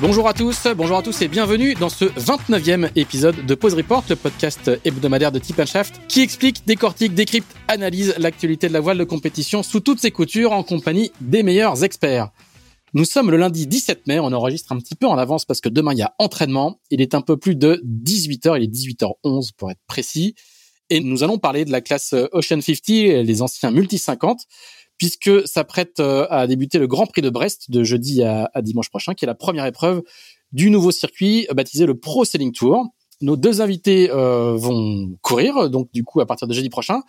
Bonjour à tous, bonjour à tous et bienvenue dans ce 29e épisode de Pause Report, le podcast hebdomadaire de Tip Shaft qui explique, décortique, décrypte, analyse l'actualité de la voile de compétition sous toutes ses coutures en compagnie des meilleurs experts. Nous sommes le lundi 17 mai, on enregistre un petit peu en avance parce que demain il y a entraînement. Il est un peu plus de 18h, il est 18h11 pour être précis. Et nous allons parler de la classe Ocean 50, les anciens multi 50 puisque s'apprête euh, à débuter le Grand Prix de Brest de jeudi à, dimanche prochain, qui est la première épreuve du nouveau circuit euh, baptisé le Pro Sailing Tour. Nos deux invités euh, vont courir, donc du coup à partir de jeudi prochain.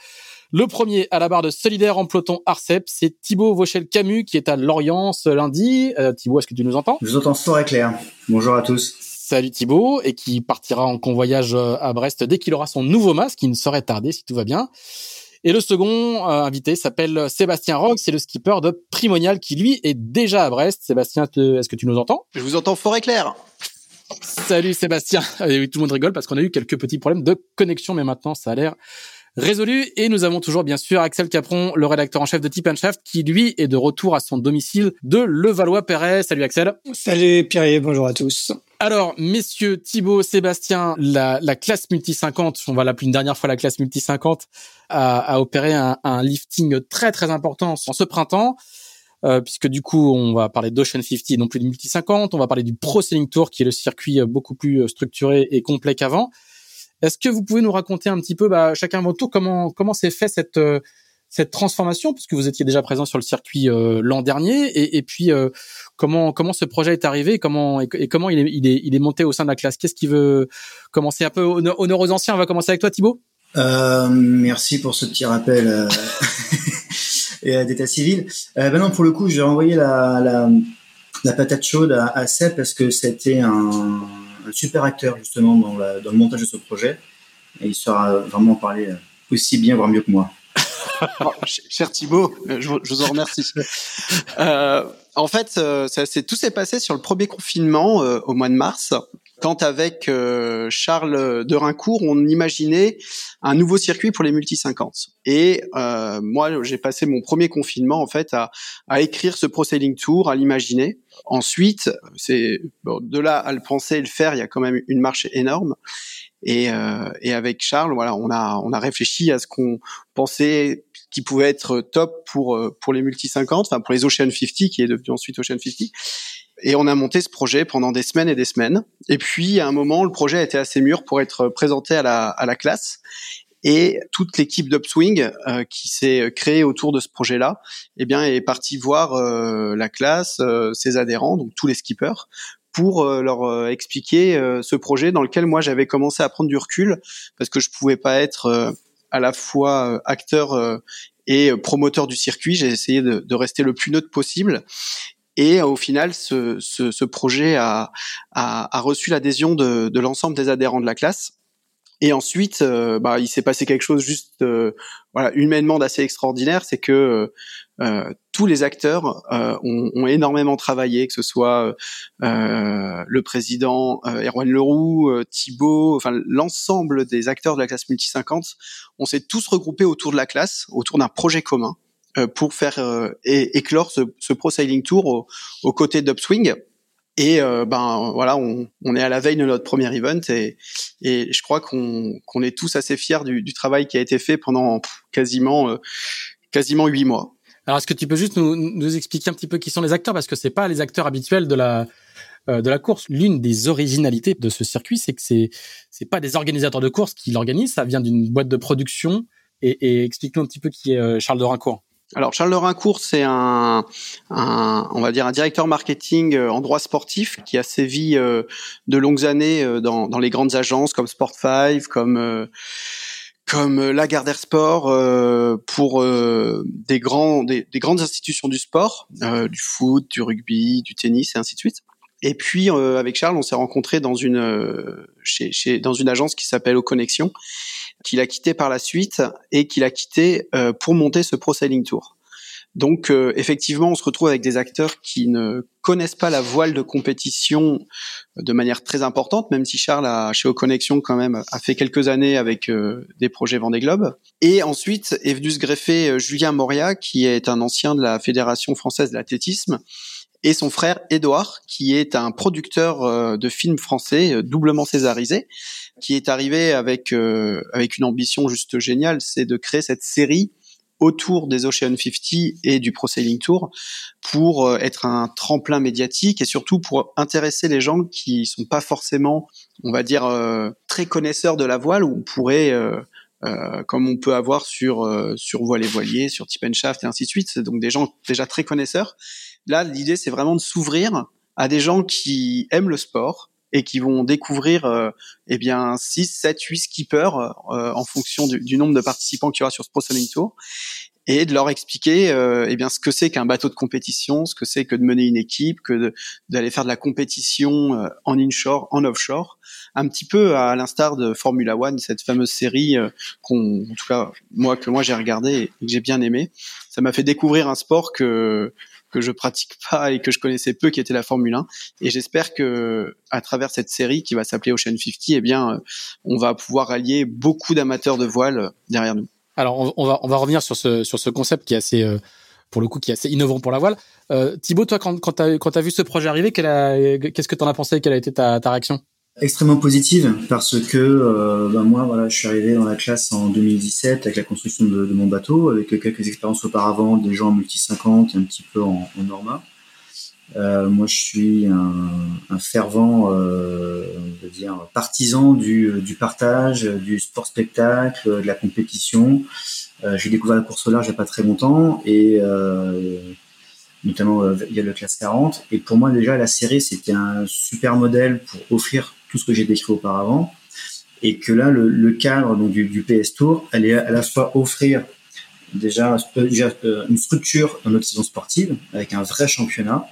Le premier à la barre de solidaire en peloton Arcep, c'est Thibaut Vauchel-Camus qui est à Lorient ce lundi. Euh, Thibaut, est-ce que tu nous entends? Je vous entends fort et clair. Bonjour à tous. Salut Thibaut, et qui partira en convoyage à Brest dès qu'il aura son nouveau masque, qui ne saurait tarder si tout va bien. Et le second euh, invité s'appelle Sébastien Rogue, c'est le skipper de Primonial qui lui est déjà à Brest. Sébastien, est-ce que tu nous entends? Je vous entends fort et clair. Salut Sébastien. Et tout le monde rigole parce qu'on a eu quelques petits problèmes de connexion, mais maintenant ça a l'air résolu. Et nous avons toujours bien sûr Axel Capron, le rédacteur en chef de Tip Shaft, qui lui est de retour à son domicile de Levallois-Perret. Salut Axel. Salut Pierre, bonjour à tous. Alors, messieurs Thibaut, Sébastien, la, la classe multi 50, on va l'appeler une dernière fois la classe multi 50, a, a opéré un, un, lifting très très important en ce printemps. Euh, puisque du coup, on va parler d'Ocean 50, non plus du Multi 50, on va parler du Pro Sailing Tour, qui est le circuit beaucoup plus structuré et complet qu'avant. Est-ce que vous pouvez nous raconter un petit peu, bah, chacun votre tour, comment comment s'est fait cette euh, cette transformation, puisque vous étiez déjà présent sur le circuit euh, l'an dernier, et, et puis euh, comment comment ce projet est arrivé, comment et, comment il est, il est il est monté au sein de la classe? Qu'est-ce qui veut commencer un peu honneur aux anciens? On va commencer avec toi, Thibaut. merci pour ce petit rappel et d'état civil. ben non, pour le coup, j'ai envoyé la, la, la patate chaude à, à Seb parce que c'était un un super acteur justement dans, le montage de ce projet. Et il saura vraiment parler aussi bien, voire mieux que moi. Oh, cher Thibaut, je, vous en remercie. Euh, en fait, euh, tout s'est passé sur le premier confinement euh, au mois de mars, quand avec Charles de Rincourt, on imaginait un nouveau circuit pour les multi 50. Et moi, j'ai passé mon premier confinement en fait à, à écrire ce Pro Tour, à l'imaginer. Ensuite, c'est de là à le penser et le faire, il y a quand même une marche énorme. Et, euh, et avec Charles, voilà, on a on a réfléchi à ce qu'on pensait qui pouvait être top pour euh, pour les multi 50, enfin pour les Ocean 50 qui est devenu ensuite Ocean 50. Et on a monté ce projet pendant des semaines et des semaines. Et puis à un moment, le projet était assez mûr pour être présenté à la à la classe et toute l'équipe d'Upswing euh, qui s'est créée autour de ce projet-là, eh bien, est partie voir euh, la classe, euh, ses adhérents, donc tous les skippers, pour leur expliquer ce projet dans lequel moi j'avais commencé à prendre du recul parce que je pouvais pas être à la fois acteur et promoteur du circuit. J'ai essayé de, de, rester le plus neutre possible. Et au final, ce, ce, ce projet a, a, a reçu l'adhésion de, de l'ensemble des adhérents de la classe. Et ensuite, euh, bah, il s'est passé quelque chose juste, euh, voilà, humainement d'assez extraordinaire, c'est que euh, tous les acteurs ont, ont, énormément travaillé, que ce soit le président Erwan Leroux, Thibault, enfin l'ensemble des acteurs de la classe multi 50, on s'est tous regroupés autour de la classe, autour d'un projet commun pour faire éclore ce, ce, Pro Sailing Tour aux côtés d'Upswing. Et euh, ben voilà, on, est à la veille de notre premier event et, je crois qu'on est tous assez fiers du, travail qui a été fait pendant quasiment euh, quasiment huit mois. Alors est-ce que tu peux juste nous, expliquer un petit peu qui sont les acteurs? Parce que c'est pas les acteurs habituels de la euh, de la course. L'une des originalités de ce circuit, c'est que c'est c'est pas des organisateurs de course qui l'organisent, ça vient d'une boîte de production. Et, et explique-nous un petit peu qui est Charles de Rincourt. Alors Charles Lerincourt, c'est un, on va dire un directeur marketing euh, en droit sportif qui a sévi euh, de longues années euh, dans, dans, les grandes agences comme Sport5, comme comme Lagardère Sport pour des grands des, grandes institutions du sport, du foot, du rugby, du tennis et ainsi de suite. Et puis avec Charles, on s'est rencontrés dans une chez, chez, dans une agence qui s'appelle Aux Connexions, qu'il a quitté par la suite et qu'il a quitté pour monter ce Pro Sailing Tour. Donc euh, effectivement, on se retrouve avec des acteurs qui ne connaissent pas la voile de compétition de manière très importante, même si Charles a, chez Connexion quand même a fait quelques années avec euh, des projets Vendée Globe. Et ensuite est venu se greffer euh, Julien Moria, qui est un ancien de la Fédération française de l'athlétisme, et son frère Édouard, qui est un producteur de films français doublement césarisé, qui est arrivé avec avec une ambition juste géniale, c'est de créer cette série autour des Ocean 50 et du Pro Sailing Tour pour euh, être un tremplin médiatique et surtout pour intéresser les gens qui sont pas forcément, on va dire, euh, très connaisseurs de la voile ou on pourrait euh, comme on peut avoir sur sur voile et voilier, sur tip and shaft et ainsi de suite. Donc des gens déjà très connaisseurs. Là, l'idée c'est vraiment de s'ouvrir à des gens qui aiment le sport, et qui vont découvrir euh, eh bien 6, 7, 8 skippers euh, en fonction du, du, nombre de participants qu'il y aura sur ce Pro Sailing Tour et de leur expliquer euh, eh bien ce que c'est qu'un bateau de compétition, ce que c'est que de mener une équipe, que d'aller faire de la compétition euh, en inshore, en offshore, un petit peu à l'instar de Formula One, cette fameuse série qu'on, en tout cas moi que moi j'ai regardé et que j'ai bien aimé. Ça m'a fait découvrir un sport que que je pratique pas et que je connaissais peu, qui était la Formule 1. Et j'espère que à travers cette série qui va s'appeler Ocean 50, eh bien, euh, on va pouvoir allier beaucoup d'amateurs de voile derrière nous. Alors, on, va on va revenir sur ce sur ce concept qui est assez euh, pour le coup qui est assez innovant pour la voile. Euh, Thibaut, toi, quand quand t'as quand as vu ce projet arriver, qu'est-ce que t'en as pensé? Quelle a été ta, ta réaction? Extrêmement positive parce que euh, ben moi voilà je suis arrivé dans la classe en 2017 avec la construction de, mon bateau avec quelques expériences auparavant des gens en multi 50 et un petit peu en, en norma moi je suis un, un fervent euh, on va dire partisan du, du partage du sport spectacle de la compétition. Euh, j'ai découvert la course au large il n'y a pas très longtemps et euh, notamment euh, via le classe 40 et pour moi déjà la série c'était un super modèle pour offrir tout ce que j'ai décrit auparavant, et que là, le, le cadre donc, du, du, PS Tour, est à la fois offrir déjà, déjà euh, une structure dans notre saison sportive, avec un vrai championnat,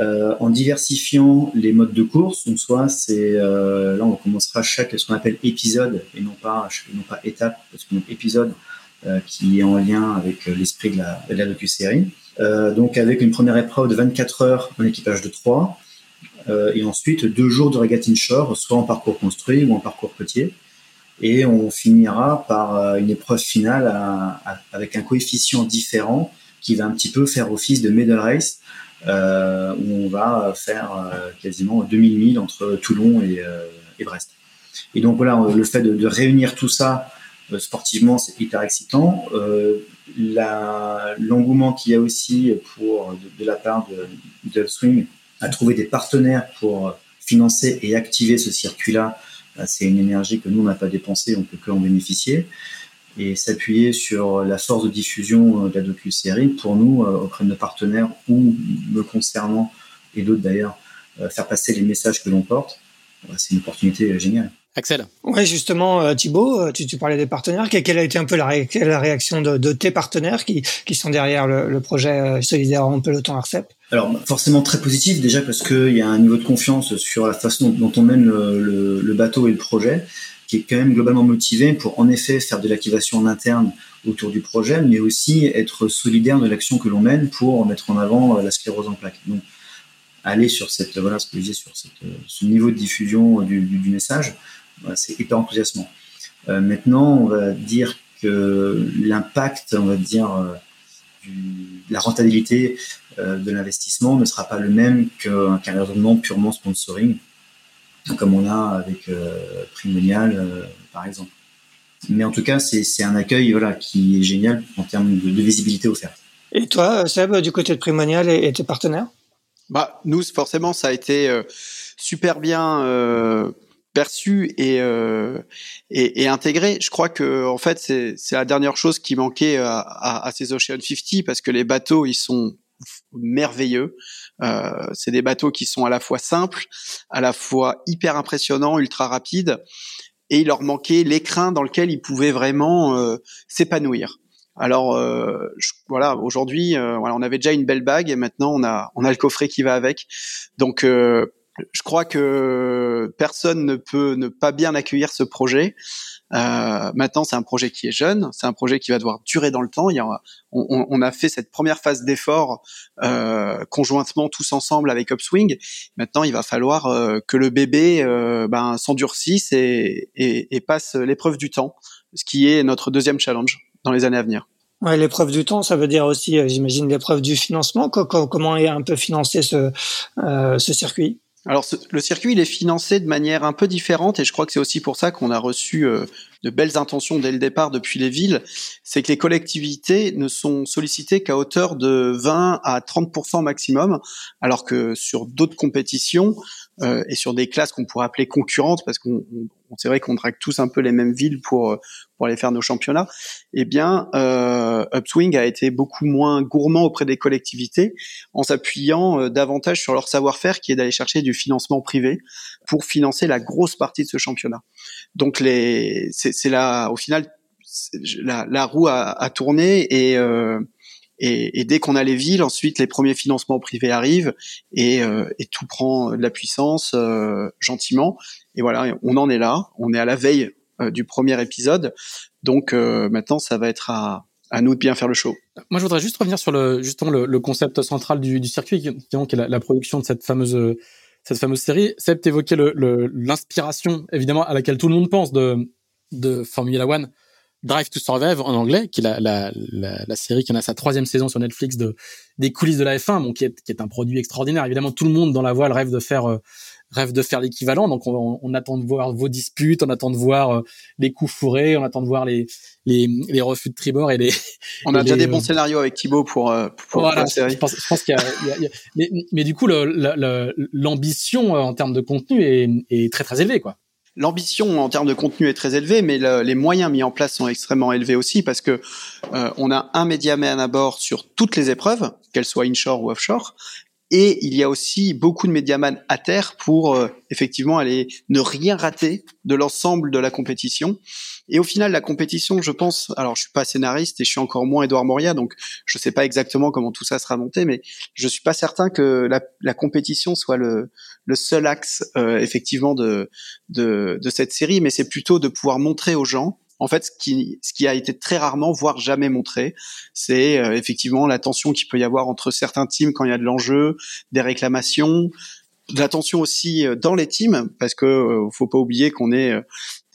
euh, en diversifiant les modes de course. Donc soit c'est euh, là on commencera chaque ce qu'on appelle épisode et non pas non pas étape parce que épisode euh, qui est en lien avec l'esprit de la de la docu-série. Euh, donc avec une première épreuve de 24 heures en équipage de 3 euh, et ensuite deux jours de regatta inshore, soit en parcours construit ou en parcours côtier. Et on finira par euh, une épreuve finale à, à, avec un coefficient différent qui va un petit peu faire office de medal race, euh, où on va faire euh, quasiment 2000 milles entre Toulon et, euh, et, Brest. Et donc voilà, le fait de, de réunir tout ça sportivement, c'est hyper excitant. L'engouement qu'il y a aussi pour de, la part de, de Swing à trouver des partenaires pour financer et activer ce circuit-là, c'est une énergie que nous, on n'a pas dépensée, on peut que en bénéficier. Et s'appuyer sur la force de diffusion euh, de la docu-série, pour nous, euh, auprès de nos partenaires ou me concernant, et d'autres d'ailleurs, euh, faire passer les messages que l'on porte, c'est une opportunité géniale. Axel. Oui, justement, euh, Thibaut, euh, tu, tu, parlais des partenaires. Quelle a été un peu la, la réaction de, de, tes partenaires qui, qui sont derrière le, le projet euh, solidaire en peloton Arcep? Alors, forcément très positif, déjà parce qu'il y a un niveau de confiance sur la façon dont on mène le, le, le, bateau et le projet, qui est quand même globalement motivé pour, en effet, faire de l'activation en interne autour du projet, mais aussi être solidaire de l'action que l'on mène pour mettre en avant la sclérose en plaques. Donc, aller sur cette, voilà ce que je sur cette, ce niveau de diffusion du, message, c'est hyper enthousiasmant. Euh, maintenant, on va dire que l'impact, on va dire, euh, la rentabilité euh, de l'investissement ne sera pas le même qu'un qu raisonnement purement sponsoring, comme on a avec euh, Primonial, euh, par exemple. Mais en tout cas, c'est un accueil voilà, qui est génial en termes de, de, visibilité offerte. Et toi, Seb, du côté de Primonial et, et tes partenaires? Bah, Nous, forcément, ça a été euh, super bien euh, perçu et, euh, et, et, intégré. Je crois que en fait c'est la dernière chose qui manquait à, à, à, ces Ocean 50 parce que les bateaux ils sont merveilleux. Euh, c'est des bateaux qui sont à la fois simples, à la fois hyper impressionnants, ultra rapides, et il leur manquait l'écrin dans lequel ils pouvaient vraiment euh, s'épanouir. Alors voilà, aujourd'hui, voilà, on avait déjà une belle bague et maintenant on a on a le coffret qui va avec. Donc je crois que personne ne peut ne pas bien accueillir ce projet. Euh, maintenant, c'est un projet qui est jeune, c'est un projet qui va devoir durer dans le temps. Il y a, on, on, a fait cette première phase d'effort euh, conjointement tous ensemble avec Upswing. Maintenant, il va falloir euh, que le bébé euh, ben, s'endurcisse et, et, et passe l'épreuve du temps, ce qui est notre deuxième challenge dans les années à venir. Ouais, l'épreuve du temps, ça veut dire aussi, euh, j'imagine, l'épreuve du financement. Comment est un peu financé ce, euh, ce circuit? Alors le circuit il est financé de manière un peu différente et je crois que c'est aussi pour ça qu'on a reçu euh, de belles intentions dès le départ depuis les villes, c'est que les collectivités ne sont sollicitées qu'à hauteur de 20 à 30 maximum, alors que sur d'autres compétitions euh, et sur des classes qu'on pourrait appeler concurrentes, parce qu'on c'est vrai qu'on drague tous un peu les mêmes villes pour pour aller faire nos championnats, eh bien euh, Upswing a été beaucoup moins gourmand auprès des collectivités en s'appuyant euh, davantage sur leur savoir-faire, qui est d'aller chercher du financement privé pour financer la grosse partie de ce championnat. Donc les c'est là au final la, la roue a, a tourné et euh, et, et, dès qu'on a les villes, ensuite les premiers financements privés arrivent et, euh, et tout prend de la puissance euh, gentiment. Et voilà, on en est là. On est à la veille euh, du premier épisode. Donc euh, maintenant, ça va être à, à nous de bien faire le show. Moi, je voudrais juste revenir sur le justement le, le concept central du, du circuit, qui, est la, la, production de cette fameuse cette fameuse série. Seb évoquait l'inspiration évidemment à laquelle tout le monde pense de de Formula One Drive to Survive en anglais, qui est la, la, la, la, série qui en a sa troisième saison sur Netflix de des coulisses de la F1, bon, qui est, qui est un produit extraordinaire. Évidemment, tout le monde dans la voile rêve de faire euh, rêve de faire l'équivalent. Donc, on, on, attend de voir vos disputes, on attend de voir euh, les coups fourrés, on attend de voir les les, les refus de tribord et les. On a déjà des bons euh, scénarios avec Thibaut pour pour, voilà, la série. Je pense, qu'il y, a, y a, mais, mais du coup, l'ambition en termes de contenu est, est très très élevée, quoi. L'ambition en termes de contenu est très élevée, mais le, les moyens mis en place sont extrêmement élevés aussi parce que euh, on a un médiaman à bord sur toutes les épreuves, qu'elles soient inshore ou offshore, et il y a aussi beaucoup de médiaman à terre pour euh, effectivement aller ne rien rater de l'ensemble de la compétition. Et au final, la compétition, je pense, alors je suis pas scénariste et je suis encore moins Edouard Moria, donc je sais pas exactement comment tout ça sera monté, mais je suis pas certain que la, la compétition soit le, le seul axe euh, effectivement de, de, de cette série, mais c'est plutôt de pouvoir montrer aux gens en fait, ce qui, ce qui a été très rarement, voire jamais montré, c'est euh, effectivement la tension qu'il peut y avoir entre certains teams quand il y a de l'enjeu, des réclamations, de la tension aussi euh, dans les teams, parce que euh, faut pas oublier qu'on est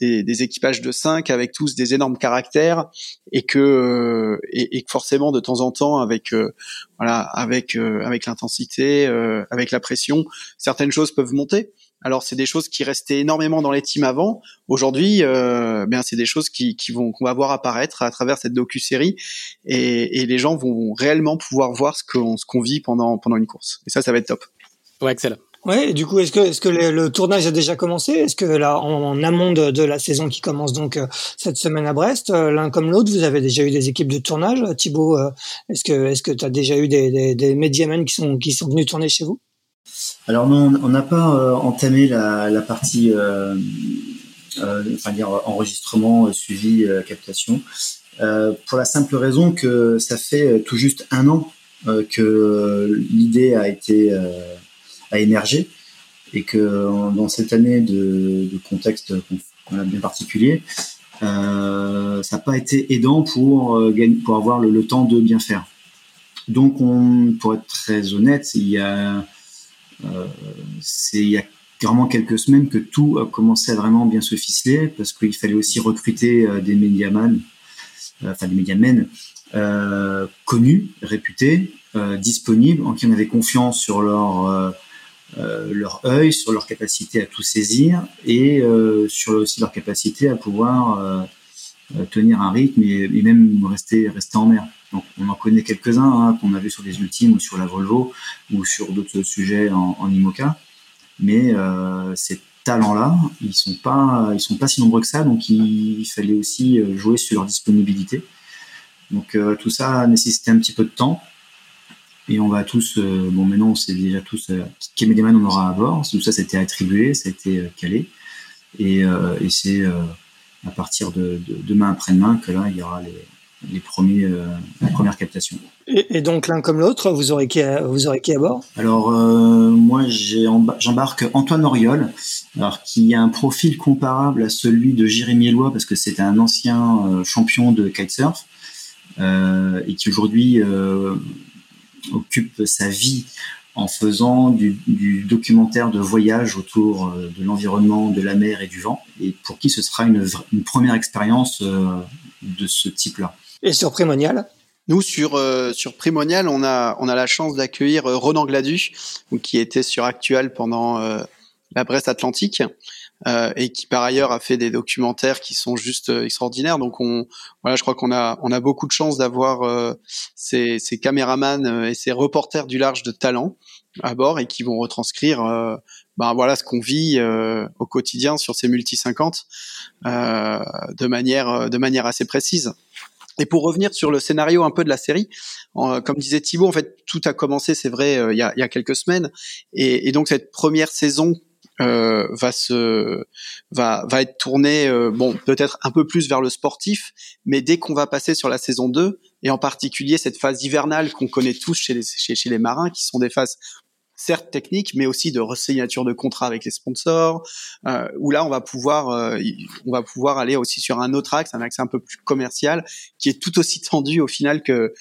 des, des, équipages de cinq avec tous des énormes caractères et que et, et forcément de temps en temps avec voilà avec avec l'intensité, avec la pression, certaines choses peuvent monter. Alors c'est des choses qui restaient énormément dans les teams avant. Aujourd'hui, euh, bien c'est des choses qui, qui vont qu'on va voir apparaître à travers cette docu série et, et les gens vont réellement pouvoir voir ce qu'on ce qu'on vit pendant pendant une course. Et ça, ça va être top. Ouais, excellent. Ouais, et du coup, est-ce que est-ce que le, tournage a déjà commencé? Est-ce que là, en, amont de, de, la saison qui commence donc euh, cette semaine à Brest, euh, l'un comme l'autre, vous avez déjà eu des équipes de tournage? Thibaut, euh, est-ce que est-ce que tu as déjà eu des, des, des médiamens qui sont qui sont venus tourner chez vous? Alors non, on n'a pas euh, entamé la, partie, euh, euh, enfin dire enregistrement, suivi, captation, pour la simple raison que ça fait tout juste un an que l'idée a été a émergé et que dans cette année de, contexte bien particulier, ça n'a pas été aidant pour, pour avoir le, temps de bien faire. Donc, on, pour être très honnête, il y a c'est il y a vraiment quelques semaines que tout a commencé à vraiment bien se ficeler parce qu'il fallait aussi recruter euh, des médiamans, euh, enfin des médiamens connus, réputés, disponibles, en qui on avait confiance sur leur œil, sur leur capacité à tout saisir et sur aussi leur capacité à pouvoir tenir un rythme et, même rester rester en mer. On en connaît quelques-uns hein, qu'on a vu sur les Ultimes ou sur la Volvo ou sur d'autres sujets en, IMOCA. Mais euh, ces talents-là, ils sont sont pas si nombreux que ça. Donc, il, fallait aussi euh, jouer sur leur disponibilité. Donc, euh, tout ça nécessitait un petit peu de temps. Et on va tous, bon, maintenant, on sait déjà tous quel on aura à bord. Tout ça, c'était attribué, ça a été calé. Et, et c'est à partir de, de demain après-demain que là, il y aura les, les premiers les premières captations. Et, donc l'un comme l'autre, vous aurez qui à, vous aurez qui à bord? Alors moi j'embarque Antoine Oriol, alors qui a un profil comparable à celui de Jérémy Eloi parce que c'est un ancien champion de kitesurf et qui aujourd'hui occupe sa vie en faisant du, documentaire de voyage autour euh, de l'environnement, de la mer et du vent, et pour qui ce sera une, première expérience euh, de ce type-là. Et sur Primonial nous sur euh, sur Primonial, on a on a la chance d'accueillir Ronan Gladu, qui était sur Actual pendant la Brest Atlantique euh, et qui par ailleurs a fait des documentaires qui sont juste euh, extraordinaires. Donc on, voilà, je crois qu'on a, on a beaucoup de chance d'avoir euh, ces, ces caméramans et ces reporters du large de talent à bord et qui vont retranscrire, ben voilà, ce qu'on vit au quotidien sur ces multi 50 de manière, de manière assez précise. Et pour revenir sur le scénario un peu de la série, comme disait Thibault, en fait, tout a commencé, c'est vrai, il, y a, il, y a, quelques semaines. Et, donc cette première saison euh, va se va va être tourné euh, bon peut-être un peu plus vers le sportif mais dès qu'on va passer sur la saison 2 et en particulier cette phase hivernale qu'on connaît tous chez, chez les marins qui sont des phases certes techniques, mais aussi de resignature de contrat avec les sponsors, euh, où là on va pouvoir euh, on va pouvoir aller aussi sur un autre axe, un axe un peu plus commercial, qui est tout aussi tendu au final que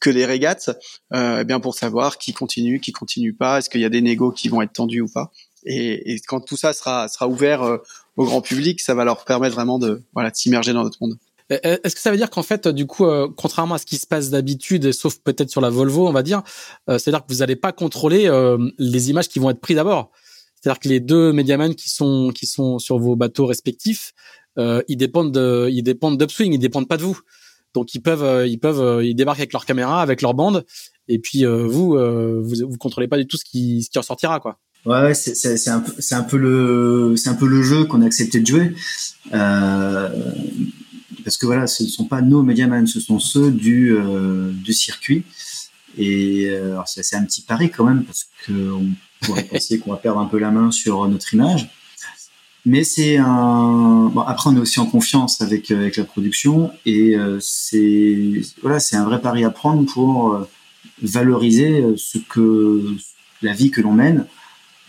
que les régates, euh, eh bien pour savoir qui continue, qui continue pas, est-ce qu'il y a des négos qui vont être tendus ou pas. Et, et, quand tout ça sera, sera ouvert euh, au grand public, ça va leur permettre vraiment de, voilà, de s'immerger dans notre monde. Est-ce que ça veut dire qu'en fait, du coup, euh, contrairement à ce qui se passe d'habitude, sauf peut-être sur la Volvo, on va dire, euh, c'est-à-dire que vous n'allez pas contrôler les images qui vont être prises d'abord. C'est-à-dire que les deux médiamans qui sont qui sont sur vos bateaux respectifs, ils dépendent de, ils dépendent d'Upswing, ils dépendent pas de vous. Donc ils peuvent, ils peuvent, ils débarquent avec leur caméra, avec leur bande, et puis vous, vous, vous contrôlez pas du tout ce qui, ce qui ressortira, quoi. Ouais, c'est un un peu le c'est un peu le jeu qu'on a accepté de jouer euh, parce que voilà, ce ne sont pas nos Mediaman, ce sont ceux du euh, du circuit et euh, c'est un petit pari quand même parce que on pourrait penser qu'on va perdre un peu la main sur notre image. Mais c'est un bon, après on est aussi en confiance avec avec la production et c'est voilà, un vrai pari à prendre pour valoriser ce que la vie que l'on mène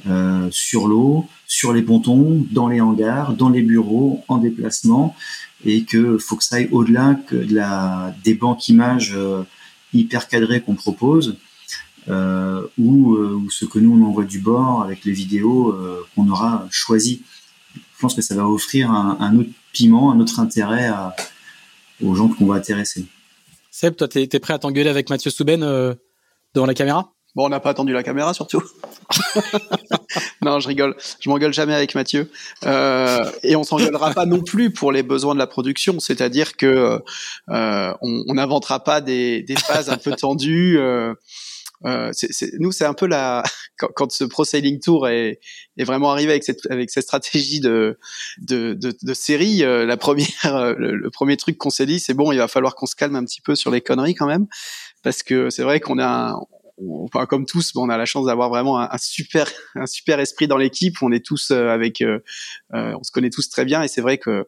euh, sur l'eau, sur les pontons, dans les hangars, dans les bureaux, en déplacement, et que faut que ça aille au-delà que de la, des banques images euh, hyper cadrées qu'on propose, euh, ou, ou, ce que nous on envoie du bord avec les vidéos qu'on aura choisies. Je pense que ça va offrir un, un autre piment, un autre intérêt à, aux gens qu'on va intéresser. Seb, toi, t'es es prêt à t'engueuler avec Mathieu Souben devant la caméra? Bon, on n'a pas attendu la caméra surtout. non, je rigole. Je m'engueule jamais avec Mathieu. Euh, et on s'engueulera pas non plus pour les besoins de la production. C'est-à-dire que euh, on n'inventera pas des, des, phases un peu tendues. Euh, euh nous, c'est un peu la quand, quand ce Pro Sailing Tour est, est, vraiment arrivé avec cette avec cette stratégie de de, de, de série. Euh, la première, euh, le, le premier truc qu'on s'est dit, c'est bon, il va falloir qu'on se calme un petit peu sur les conneries quand même, parce que c'est vrai qu'on a enfin comme tous, on a la chance d'avoir vraiment un, super un super esprit dans l'équipe. On est tous euh, avec, euh, euh, on se connaît tous très bien et c'est vrai que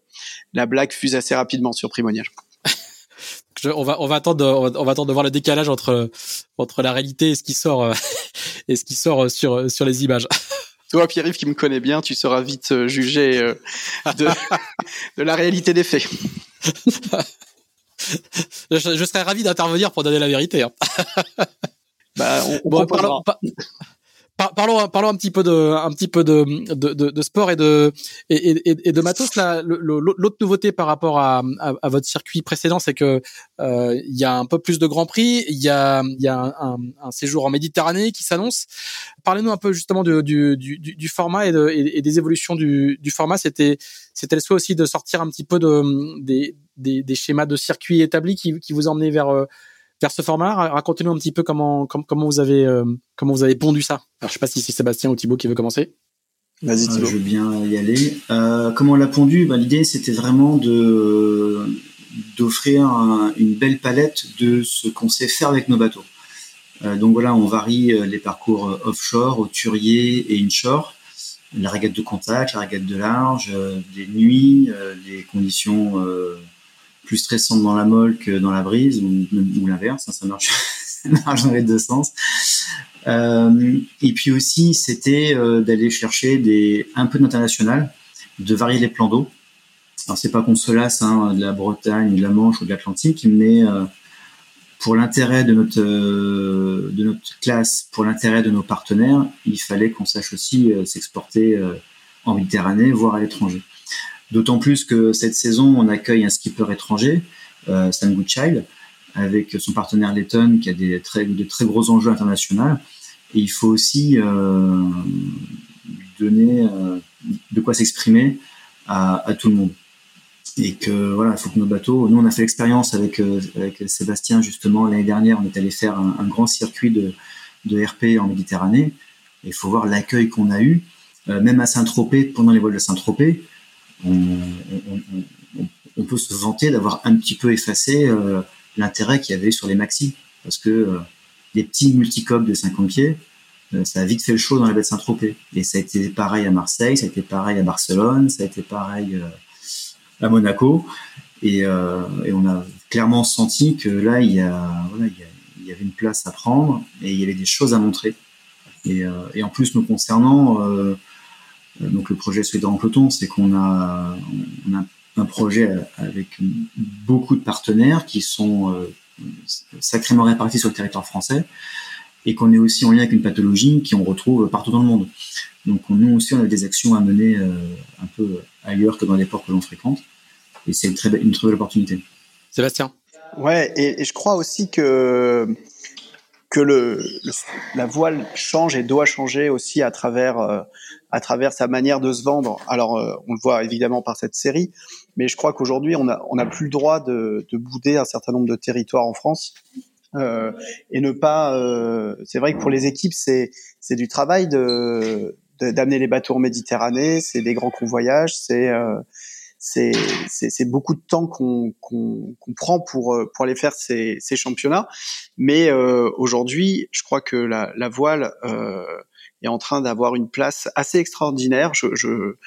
la blague fuse assez rapidement sur Primonial. on va on va attendre on va attendre de voir le décalage entre entre la réalité et ce qui sort et ce qui sort sur sur les images. Toi, Pierre-Yves, qui me connaît bien, tu seras vite jugé de, de la réalité des faits. je, je, serais ravi d'intervenir pour donner la vérité. Hein. Bah, on, bon, parlons, parlons, parlons un petit peu de, un petit peu de, de, de, de sport et de, et, et, et de matos. Là, l'autre nouveauté par rapport à, à, à votre circuit précédent, c'est que euh, il y a un peu plus de grands prix. Il y a, il y a un, un, séjour en Méditerranée qui s'annonce. Parlez-nous un peu justement du, du, du, du format et, de, et, des évolutions du, du format. C'était, c'était le souhait aussi de sortir un petit peu de, des, des, des schémas de circuit établis qui, qui vous emmenaient vers euh, vers ce format. Racontez-nous un petit peu comment comment vous avez euh, comment vous avez pondu ça. Alors je sais pas si c'est Sébastien ou Thibaut qui veut commencer. Vas-y euh, Thibaut. je veux bien y aller. Euh, comment on l'a pondu? Bah, L'idée c'était vraiment de d'offrir une belle palette de ce qu'on sait faire avec nos bateaux. donc voilà, on varie les parcours offshore, au turier et inshore, la régate de contact, la régate de large, des nuits, les conditions plus stressante dans la molle que dans la brise ou, l'inverse. Hein, ça marche, ça marche dans les deux sens. Euh, et puis aussi, c'était euh, d'aller chercher des, un peu d'international, de varier les plans d'eau. Alors c'est pas qu'on se lasse hein, de la Bretagne, de la Manche ou de l'Atlantique, mais euh, pour l'intérêt de notre de notre classe, pour l'intérêt de nos partenaires, il fallait qu'on sache aussi s'exporter en Méditerranée, voire à l'étranger. D'autant plus que cette saison, on accueille un skipper étranger, euh, Stan Goodchild, avec son partenaire Letton, qui a des très, de très gros enjeux internationaux. Et il faut aussi euh, donner euh, de quoi s'exprimer à, tout le monde. Et que voilà, il faut que nos bateaux. Nous, on a fait l'expérience avec, euh, Sébastien justement l'année dernière. On est allé faire un, grand circuit de, de RP en Méditerranée. Il faut voir l'accueil qu'on a eu, même à Saint-Tropez pendant les vols de Saint-Tropez. On, peut se vanter d'avoir un petit peu effacé euh, l'intérêt qu'il y avait sur les maxi, parce que euh, les petits multicopes de 50 pieds, euh, ça a vite fait le show dans la baie de Saint-Tropez. Et ça a été pareil à Marseille, ça a été pareil à Barcelone, ça a été pareil à Monaco. Et, on a clairement senti que là, il y, avait une place à prendre et il y avait des choses à montrer. Et, et en plus, nous concernant, donc le projet Suédois en peloton, c'est qu'on a, on a un projet avec beaucoup de partenaires qui sont euh, sacrément répartis sur le territoire français et qu'on est aussi en lien avec une pathologie qu'on retrouve partout dans le monde. Donc nous aussi, on a des actions à mener euh, un peu ailleurs que dans les ports que l'on fréquente. Et c'est une très, belle, une très belle opportunité. Sébastien? Ouais, et, et, je crois aussi que que le, le, la voile change et doit changer aussi à travers euh, à travers sa manière de se vendre. Alors euh, on le voit évidemment par cette série, mais je crois qu'aujourd'hui on a on a plus le droit de, de bouder un certain nombre de territoires en France euh, et ne pas. Euh, c'est vrai que pour les équipes c'est c'est du travail de d'amener les bateaux en Méditerranée, c'est des grands convoyages, c'est euh, c'est beaucoup de temps qu'on qu'on qu'on prend pour pour aller faire ces, ces championnats. Mais euh, aujourd'hui, je crois que la, la voile euh, est en train d'avoir une place assez extraordinaire. Je je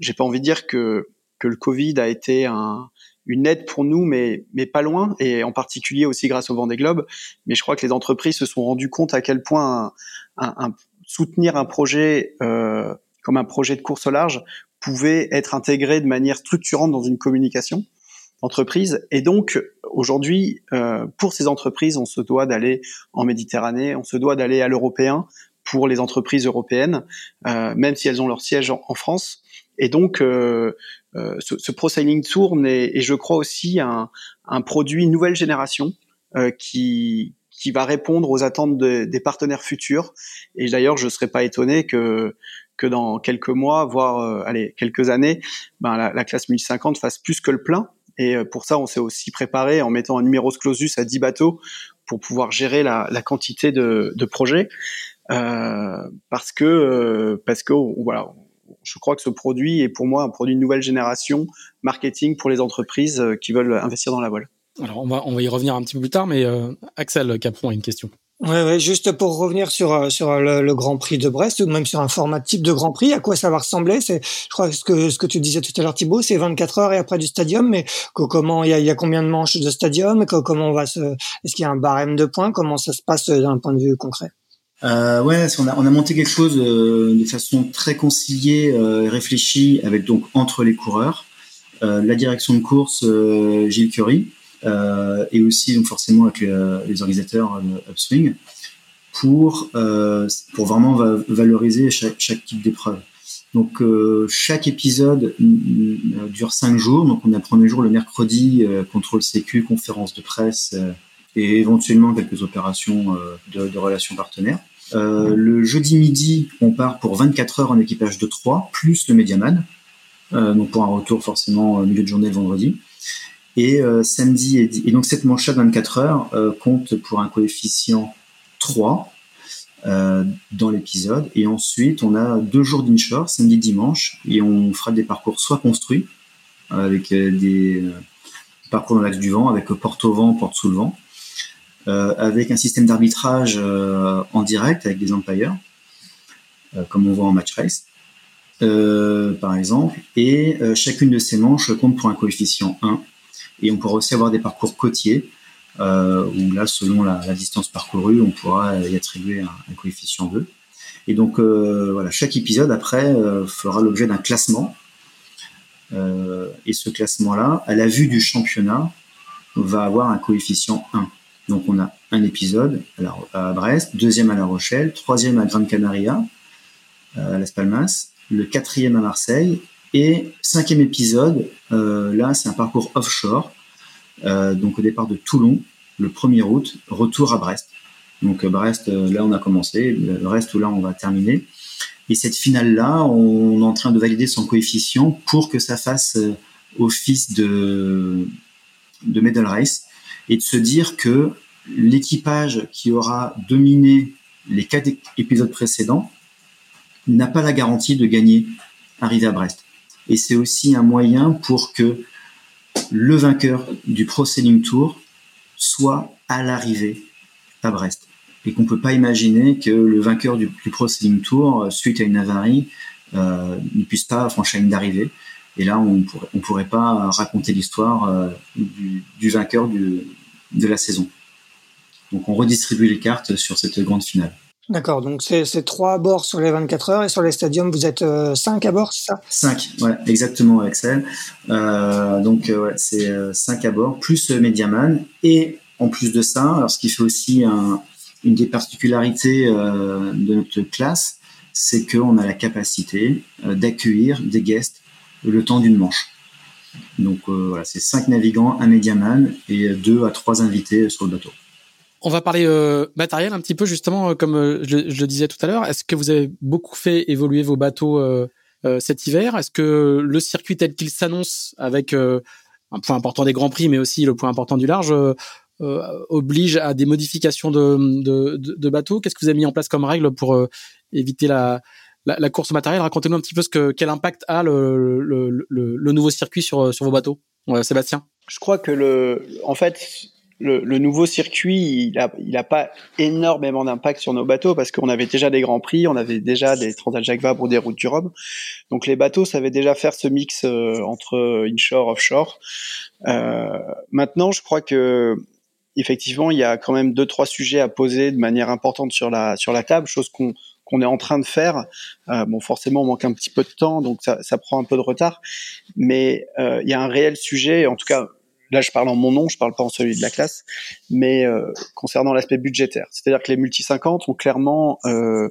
j'ai pas envie de dire que que le Covid a été un une aide pour nous, mais mais pas loin, et en particulier aussi grâce au Vendée Globe. Mais je crois que les entreprises se sont rendues compte à quel point un, un soutenir un projet euh, comme un projet de course au large pouvait être intégré de manière structurante dans une communication entreprise. Et donc, aujourd'hui, euh, pour ces entreprises, on se doit d'aller en Méditerranée, on se doit d'aller à l'européen pour les entreprises européennes, euh, même si elles ont leur siège en, France. Et donc, euh, euh ce, ce Pro Sailing Tour est, et je crois aussi, un, un produit nouvelle génération euh, qui, qui va répondre aux attentes de, des partenaires futurs. Et d'ailleurs, je ne serais pas étonné que que dans quelques mois, voire euh, allez quelques années, ben, la, la, classe 1050 fasse plus que le plein. Et euh, pour ça, on s'est aussi préparé en mettant un numéro clausus à 10 bateaux pour pouvoir gérer la, la quantité de, de projets, euh, parce que euh, parce que voilà, je crois que ce produit est pour moi un produit de nouvelle génération marketing pour les entreprises euh, qui veulent investir dans la voile. Alors on va on va y revenir un petit peu plus tard, mais euh, Axel Capron a une question. Ouais, ouais, juste pour revenir sur euh, sur le, le, Grand Prix de Brest, ou même sur un format type de Grand Prix, à quoi ça va ressembler? C'est, je crois que ce que ce que tu disais tout à l'heure, Thibaut, c'est 24 heures et après du stadium, mais que, comment il y a, y a combien de manches de stadium? Que, Comment on va se Est-ce qu'il y a un barème de points? Comment ça se passe d'un point de vue concret? Euh, ouais, on a, on a monté quelque chose euh, de façon très conciliée, euh, réfléchie, avec donc entre les coureurs, euh, la direction de course Gilles Curie, euh, et aussi donc forcément avec les, organisateurs euh, Upswing pour euh, pour vraiment va valoriser chaque, type d'épreuve. Donc euh, chaque épisode dure cinq jours. Donc on a le premier jour le mercredi euh, contrôle sécu, conférence de presse euh, et éventuellement quelques opérations euh, de, relations partenaires. Euh, le jeudi midi, on part pour 24 heures en équipage de 3, plus le médiaman. donc pour un retour forcément milieu de journée le vendredi. Et euh, samedi et, et, donc cette manche de 24 heures euh, compte pour un coefficient 3 euh, dans l'épisode. Et ensuite, on a deux jours d'inshore, samedi, dimanche, et on fera des parcours soit construits, avec des parcours dans l'axe du vent, avec porte au vent, porte sous le vent, avec un système d'arbitrage en direct avec des umpires, comme on voit en match race. Euh, par exemple, et euh, chacune de ces manches compte pour un coefficient 1 Et on pourra aussi avoir des parcours côtiers, euh, où là, selon la, distance parcourue, on pourra y attribuer un, coefficient 2. Et donc, euh, voilà, chaque épisode, après, euh, fera l'objet d'un classement. et ce classement-là, à la vue du championnat, va avoir un coefficient 1. Donc, on a un épisode à Brest, deuxième à La Rochelle, troisième à Grande Canaria, à Las Palmas, le quatrième à Marseille, et cinquième épisode, là, c'est un parcours offshore euh, donc au départ de Toulon, le 1er août, retour à Brest. Donc euh, Brest, euh, là on a commencé, le reste là on va terminer. Et cette finale-là, on est en train de valider son coefficient pour que ça fasse office de, de medal race et de se dire que l'équipage qui aura dominé les quatre épisodes précédents n'a pas la garantie de gagner arriver à Brest. Et c'est aussi un moyen pour que le vainqueur du Pro Sailing Tour soit à l'arrivée à Brest. Et qu'on ne peut pas imaginer que le vainqueur du, Pro Sailing Tour, euh, suite à une avarie, euh, ne puisse pas franchir une d'arrivée. Et là, on pourrait, ne pourrait pas raconter l'histoire euh, du, vainqueur de la saison. Donc on redistribue les cartes sur cette grande finale. D'accord, donc c'est trois à bord sur les 24 heures et sur les stadiums, vous êtes euh, cinq à bord, c'est ça? Cinq, ouais, exactement, Axel. Euh, donc euh, c'est euh, cinq à bord, plus Mediaman. Et en plus de ça, alors ce qui fait aussi un, une des particularités de notre classe, c'est qu'on a la capacité d'accueillir des guests le temps d'une manche. Donc voilà, c'est cinq navigants, un Mediaman et deux à trois invités sur le bateau. On va parler euh, matériel un petit peu justement, euh, comme euh, je, le disais tout à l'heure. Est-ce que vous avez beaucoup fait évoluer vos bateaux cet hiver? Est-ce que le circuit tel qu'il s'annonce, avec un point important des grands prix, mais aussi le point important du large, oblige à des modifications de, bateaux? Qu'est-ce que vous avez mis en place comme règle pour éviter la, course au matériel? Racontez-nous un petit peu ce que, quel impact a le, nouveau circuit sur, sur vos bateaux, Sébastien. Je crois que le, en fait, le, nouveau circuit, il a, il a pas énormément d'impact sur nos bateaux parce qu'on avait déjà des grands prix, on avait déjà des Transat Jacques Vabre ou des routes du Rhum. Donc les bateaux savaient déjà faire ce mix euh, entre inshore, offshore. Euh, maintenant, je crois que effectivement, il y a quand même deux trois sujets à poser de manière importante sur la sur la table, chose qu'on qu'on est en train de faire. Euh, bon, forcément, on manque un petit peu de temps, donc ça, ça prend un peu de retard. Mais euh, il y a un réel sujet, en tout cas là je parle en mon nom, je parle pas en celui de la classe, mais euh, concernant l'aspect budgétaire. C'est-à-dire que les multi 50 ont clairement euh,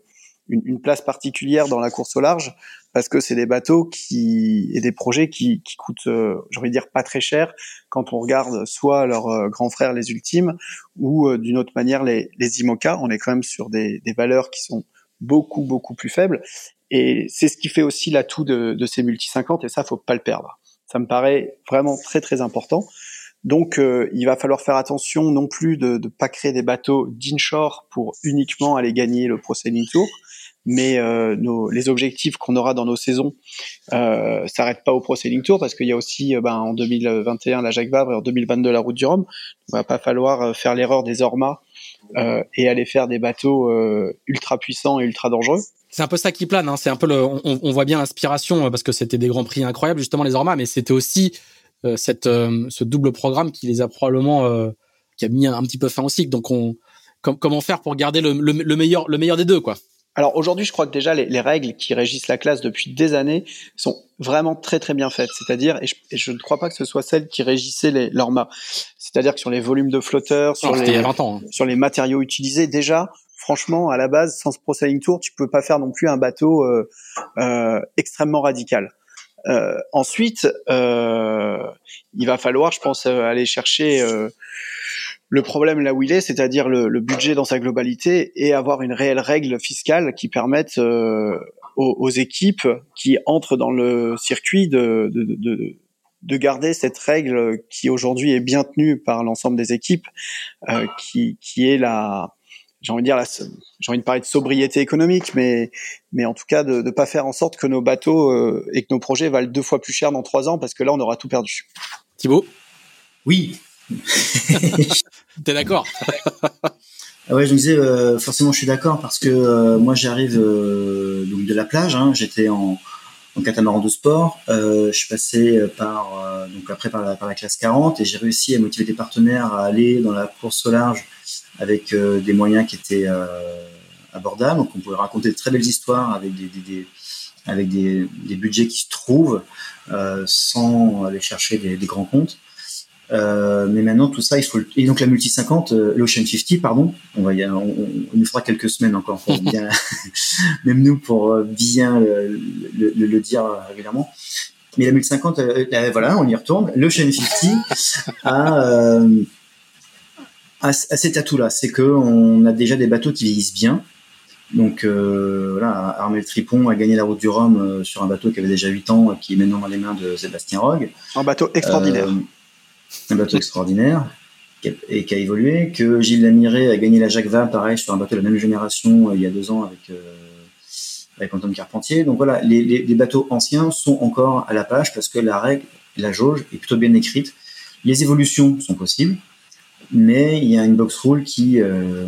une, une, place particulière dans la course au large parce que c'est des bateaux qui et des projets qui, qui coûtent, euh, j'ai envie de dire, pas très cher quand on regarde soit leurs euh, grands frères les ultimes ou euh, d'une autre manière les, les IMOCA. On est quand même sur des, des valeurs qui sont beaucoup beaucoup plus faibles et c'est ce qui fait aussi l'atout de, de ces multi 50 et ça faut pas le perdre. Ça me paraît vraiment très très important. Donc, euh, il va falloir faire attention non plus de ne pas créer des bateaux d'inshore pour uniquement aller gagner le Pro Tour, mais euh, nos, les objectifs qu'on aura dans nos saisons euh, s'arrêtent pas au Pro Sailing Tour parce qu'il y a aussi euh, ben, en 2021 la Jacques Vabre et en 2022 la Route du Rhum. Il va pas falloir euh, faire l'erreur des Ormas et aller faire des bateaux ultra puissants et ultra dangereux. C'est un peu ça qui plane. Hein. C'est un peu le, on, on voit bien l'inspiration parce que c'était des grands prix incroyables justement les Ormas, mais c'était aussi euh, cette, euh, ce double programme qui les a probablement euh, qui a mis un, petit peu fin au cycle. Donc on comment faire pour garder le, le, meilleur le meilleur des deux quoi? Alors aujourd'hui, je crois que déjà les, les, règles qui régissent la classe depuis des années sont vraiment très très bien faites. C'est-à-dire, et, je, ne crois pas que ce soit celles qui régissaient les mâts. C'est-à-dire que sur les volumes de flotteurs, sur, les, hein. sur les matériaux utilisés, déjà, franchement, à la base, sans ce Pro Sailing Tour, tu peux pas faire non plus un bateau euh, euh, extrêmement radical. Euh, ensuite, euh, il va falloir, je pense, aller chercher le problème là où il est, c'est-à-dire le, budget dans sa globalité et avoir une réelle règle fiscale qui permette aux, équipes qui entrent dans le circuit de, de, garder cette règle qui aujourd'hui est bien tenue par l'ensemble des équipes, qui, qui est la, j'ai envie de dire, j'ai envie de parler de sobriété économique, mais, mais en tout cas de ne pas faire en sorte que nos bateaux euh, et que nos projets valent deux fois plus cher dans trois ans, parce que là, on aura tout perdu. Thibaut? Oui. T'es d'accord? Ah ouais, je me disais, euh, forcément, je suis d'accord parce que euh, moi, j'arrive donc de la plage. Hein, J'étais en, en catamaran de sport. je suis passé par donc après par la, classe 40 et j'ai réussi à motiver des partenaires à aller dans la course au large avec des moyens qui étaient abordables. Donc on pouvait raconter de très belles histoires avec des, avec des, budgets qui se trouvent sans aller chercher des grands comptes. Euh, mais maintenant, tout ça, il faut. Et donc la multi 50, euh, l'Ocean 50, pardon. On va, y, on, on, nous fera quelques semaines encore pour bien, même nous pour euh, bien le, le, le, dire régulièrement. Mais la multi 50, euh, voilà, on y retourne. L'Ocean 50 a, euh, a, a cet atout-là, c'est que on a déjà des bateaux qui vieillissent bien. Donc euh, voilà, Armel Tripon a gagné la route du Rhum sur un bateau qui avait déjà 8 ans, qui est maintenant dans les mains de Sébastien Rogue. Un bateau extraordinaire un bateau extraordinaire et qui a évolué, que Gilles Lamiré a gagné la Jacques pareil, sur un bateau de la même génération euh, il y a deux ans avec, euh, avec Antoine Carpentier. Donc voilà, les, les, bateaux anciens sont encore à la page parce que la règle, la jauge est plutôt bien écrite. Les évolutions sont possibles, mais il y a une box rule qui, euh,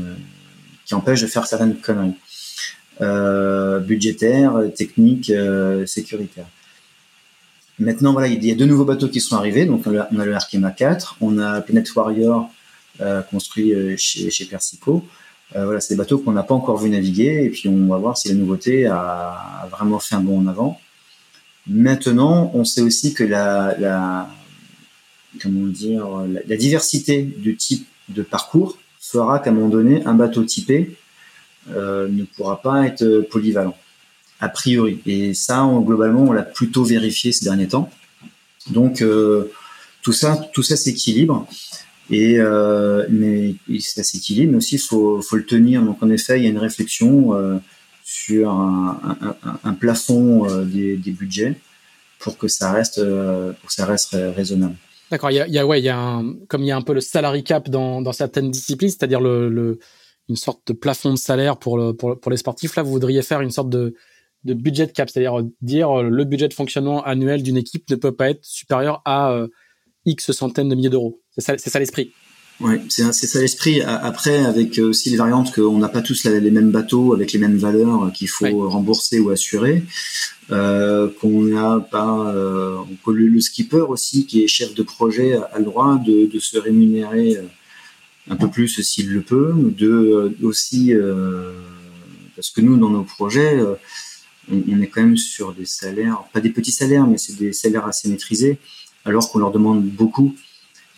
qui empêche de faire certaines conneries. Budgétaires, techniques, sécuritaires. Maintenant, voilà, il y a deux nouveaux bateaux qui sont arrivés. Donc, on a, le Arkema 4, on a Planet Warrior euh, construit euh, chez, chez Persico. Euh, voilà, c'est des bateaux qu'on n'a pas encore vu naviguer. Et puis, on va voir si la nouveauté a, vraiment fait un bond en avant. Maintenant, on sait aussi que la, la comment dire, la, la, diversité du type de parcours fera qu'à un moment donné, un bateau typé euh, ne pourra pas être polyvalent a priori. Et ça, on, globalement, on l'a plutôt vérifié ces derniers temps. Donc euh, tout ça, tout ça s'équilibre. Et euh, mais ça s'équilibre, mais aussi il faut, faut le tenir. Donc en effet, il y a une réflexion euh, sur un, un, un plafond euh, des, des, budgets pour que ça reste, euh, pour que ça reste raisonnable. D'accord. Il y a, il y a, ouais, il y a un, comme il y a un peu le salary cap dans, dans certaines disciplines, c'est-à-dire le, le, une sorte de plafond de salaire pour, le, pour, pour les sportifs. Là, vous voudriez faire une sorte de de budget cap, c'est-à-dire dire euh, le budget de fonctionnement annuel d'une équipe ne peut pas être supérieur à euh, X centaines de milliers d'euros. C'est ça, l'esprit. Oui, c'est ça l'esprit. Après, avec euh, aussi les variantes qu'on n'a pas tous les mêmes bateaux avec les mêmes valeurs qu'il faut rembourser ou assurer, euh, qu'on n'a pas euh, le, skipper aussi qui est chef de projet a le droit de, de se rémunérer un peu plus s'il le peut, de aussi parce que nous dans nos projets on, est quand même sur des salaires, pas des petits salaires, mais c'est des salaires assez maîtrisés, alors qu'on leur demande beaucoup.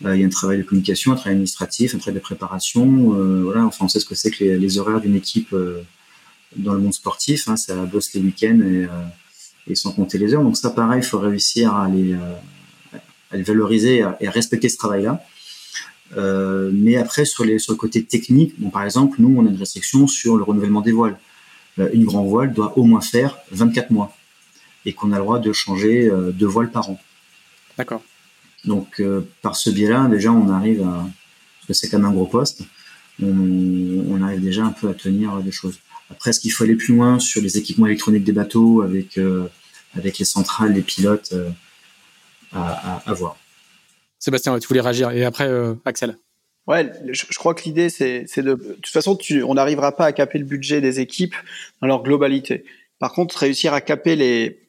Euh, il y a un travail de communication, un travail administratif, un travail de préparation. Euh, voilà, enfin, on sait ce que c'est que les, horaires d'une équipe euh, dans le monde sportif. Hein, ça bosse les week-ends et, sans compter les heures. Donc ça, pareil, il faut réussir à les, valoriser et à, respecter ce travail-là. mais après, sur, sur le côté technique, bon, par exemple, nous, on a une restriction sur le renouvellement des voiles. Euh, une grand voile doit au moins faire 24 mois et qu'on a le droit de changer euh, deux voiles par an. D'accord. Donc euh, par ce biais-là, déjà on arrive à, parce que c'est quand même un gros poste, on, arrive déjà un peu à tenir des choses. Après, est-ce qu'il faut aller plus loin sur les équipements électroniques des bateaux avec avec les centrales, les pilotes, à, à, voir. Sébastien, tu voulais réagir et après Axel. Ouais, je, crois que l'idée, c'est de... De toute façon, tu, on n'arrivera pas à caper le budget des équipes dans leur globalité. Par contre, réussir à caper les,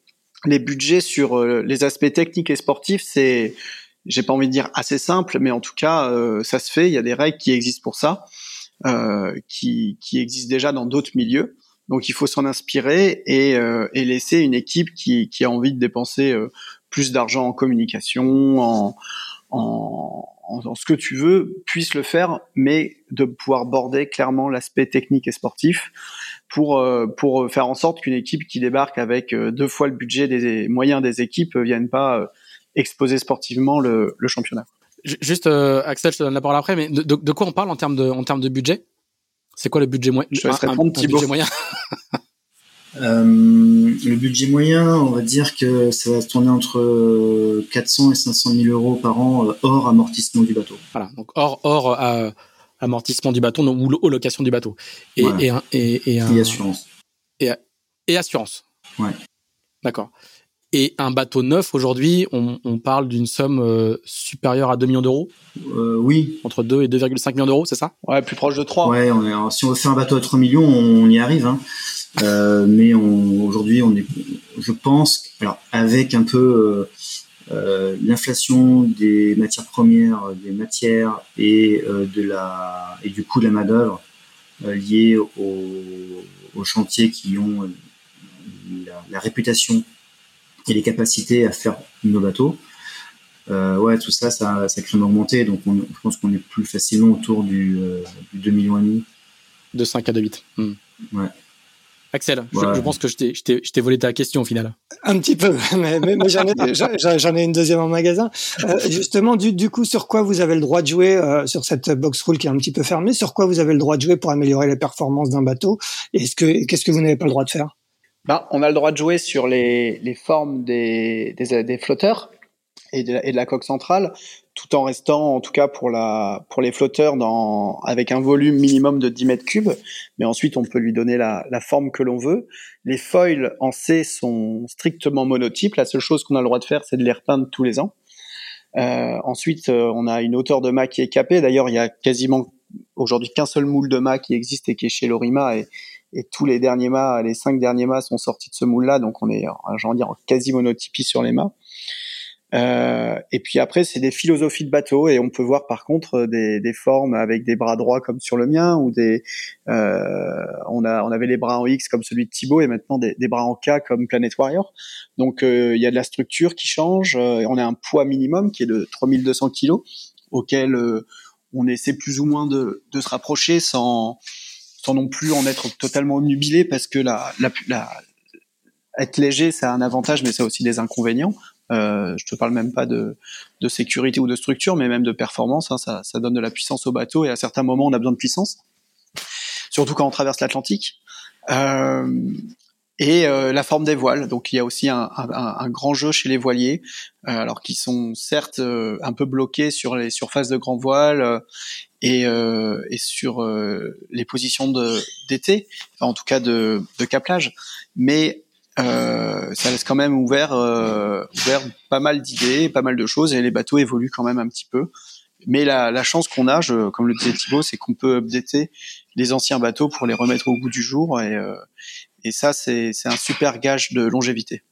les budgets sur euh, les aspects techniques et sportifs, c'est, j'ai pas envie de dire assez simple, mais en tout cas, euh, ça se fait. Il y a des règles qui existent pour ça, euh, qui, qui existent déjà dans d'autres milieux. Donc, il faut s'en inspirer et, euh, et laisser une équipe qui, qui a envie de dépenser plus d'argent en communication, en, en, en, ce que tu veux, puisse le faire, mais de pouvoir border clairement l'aspect technique et sportif pour euh, pour faire en sorte qu'une équipe qui débarque avec euh, deux fois le budget des moyens des équipes vienne pas euh, exposer sportivement le, le championnat. Juste Axel, je te donne la parole après, mais de, de, quoi on parle en termes de en termes de budget? C'est quoi le budget, moyen? Je un, un, budget moyen? Euh, le budget moyen, on va dire que ça va se tourner entre 400 et 500 000 euros par an euh, hors amortissement du bateau. Voilà, donc hors, hors euh, amortissement du bateau ou location du bateau. Et, et, et, et, assurance. Et, et assurance. Ouais. D'accord. Et un bateau neuf, aujourd'hui, on, on, parle d'une somme euh, supérieure à 2 millions d'euros? Euh, Oui. Entre 2 et 2,5 millions d'euros, c'est ça? Ouais, plus proche de 3. Ouais, on est, si on veut faire un bateau à 3 millions, on, y arrive. Hein. Mais aujourd'hui, on est, je pense, alors avec un peu l'inflation des matières premières, des matières et de la et du coût de la main d'œuvre lié aux, chantiers qui ont la, la, réputation et les capacités à faire nos bateaux. Euh, ouais, tout ça, ça, ça crée une augmentée. Donc, on, je pense qu'on est plus facilement autour du, euh, du 2 millions et demi. De 5 à 2 8. Hmm. Ouais. Axel, je, pense que je t'ai volé ta question au final. Un petit peu, mais, mais, j'en ai, ai, une deuxième en magasin. Euh, justement, du, du, coup, sur quoi vous avez le droit de jouer euh, sur cette box rule qui est un petit peu fermée Sur quoi vous avez le droit de jouer pour améliorer les performances d'un bateau Et que qu'est-ce que vous n'avez pas le droit de faire? Ben, on a le droit de jouer sur les, les formes des, des, des flotteurs et de, et de, la coque centrale, tout en restant, en tout cas pour, la, pour les flotteurs, dans, avec un volume minimum de 10 mètres cubes. Mais ensuite, on peut lui donner la, la forme que l'on veut. Les foils en C sont strictement monotypes. La seule chose qu'on a le droit de faire, c'est de les repeindre tous les ans. Euh, ensuite, euh, on a une hauteur de mât qui est capée. D'ailleurs, il y a quasiment aujourd'hui qu'un seul moule de mât qui existe et qui est chez Lorima et, et tous les derniers mâts, les cinq derniers mâts sont sortis de ce moule-là, donc on est, j'ai envie dire, en quasi monotypie sur les mâts. Euh, et puis après, c'est des philosophies de bateau, et on peut voir par contre des, des formes avec des bras droits comme sur le mien, ou des, euh, on a, on avait les bras en X comme celui de Thibaut, et maintenant des, des bras en K comme Planet Warrior. Donc euh, il y a de la structure qui change. Euh, on a un poids minimum qui est de 3200 kg, auquel euh, on essaie plus ou moins de, de se rapprocher sans sans non plus en être totalement nubilé parce que la, la, la être léger, ça a un avantage, mais ça a aussi des inconvénients. Euh, je te parle même pas de, sécurité ou de structure, mais même de performance. Hein, ça, donne de la puissance au bateau et à certains moments, on a besoin de puissance, surtout quand on traverse l'Atlantique. Euh, et euh, la forme des voiles. Donc il y a aussi un, grand jeu chez les voiliers, alors qui sont certes un peu bloqués sur les surfaces de grand voile et, sur les positions d'été, en tout cas de, de caplage, mais ça laisse quand même ouvert, ouvert pas mal d'idées, pas mal de choses, et les bateaux évoluent quand même un petit peu. Mais la, la chance qu'on a, je, comme le disait Thibaut, c'est qu'on peut updater les anciens bateaux pour les remettre au goût du jour et, et ça, c'est un super gage de longévité.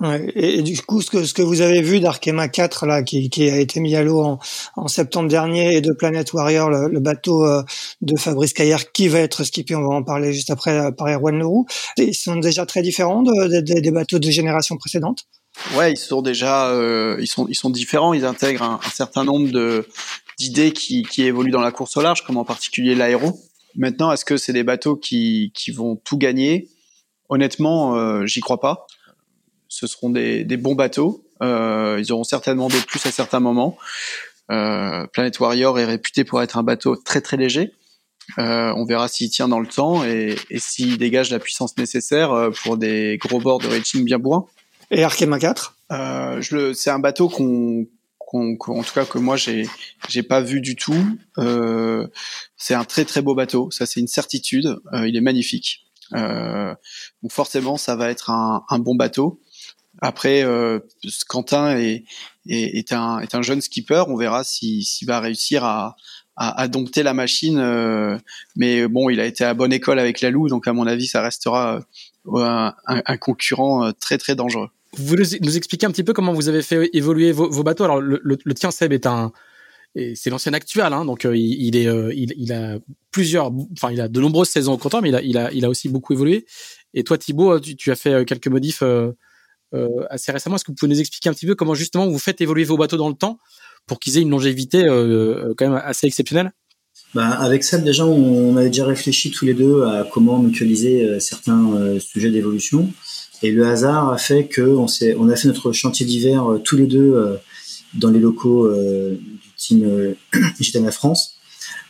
Ouais, et, du coup, ce que, ce que vous avez vu d'Arkema 4, là, qui, qui, a été mis à l'eau en, en, septembre dernier, et de Planet Warrior, le, bateau euh, de Fabrice Caillère, qui va être skippé, on va en parler juste après euh, par Erwan Leroux, ils sont déjà très différents de, des bateaux de génération précédente? Ouais, ils sont déjà, euh, ils sont, ils sont différents. Ils intègrent un, un certain nombre de d'idées qui, qui évoluent dans la course au large, comme en particulier l'aéro. Maintenant, est-ce que c'est des bateaux qui, qui vont tout gagner? Honnêtement, euh, j'y crois pas. Ce seront des, des bons bateaux. Euh, ils auront certainement des plus à certains moments. Euh, Planet Warrior est réputé pour être un bateau très très léger. Euh, on verra s'il tient dans le temps et, et s'il dégage la puissance nécessaire euh, pour des gros bords de rating bien bourrins. Et Arkema 4 euh, C'est un bateau qu'on en tout cas que moi j'ai j'ai pas vu du tout. Euh, c'est un très très beau bateau, ça c'est une certitude. Euh, il est magnifique. Euh, donc forcément, ça va être un, un bon bateau. Après, euh, Quentin est, est, est, un, est un jeune skipper. On verra s'il va réussir à, à, à, dompter la machine. Euh, mais bon, il a été à bonne école avec la Lou, donc à mon avis, ça restera euh, un, un, concurrent euh, très très dangereux. Vous nous expliquez un petit peu comment vous avez fait évoluer vos, vos bateaux. Alors, le, le, le tien, Seb, est un, c'est l'ancien actuel, hein, donc euh, il, est, euh, il, a plusieurs, enfin il a de nombreuses saisons au compteur, mais il a, il a, il a aussi beaucoup évolué. Et toi, Thibaut, tu, tu as fait euh, quelques modifs assez récemment. Est-ce que vous pouvez nous expliquer un petit peu comment justement vous faites évoluer vos bateaux dans le temps pour qu'ils aient une longévité quand même assez exceptionnelle? Bah, avec ça, déjà, on avait déjà réfléchi tous les deux à comment mutualiser certains sujets d'évolution. Et le hasard a fait que on, a fait notre chantier d'hiver tous les deux dans les locaux team euh, Gitana France.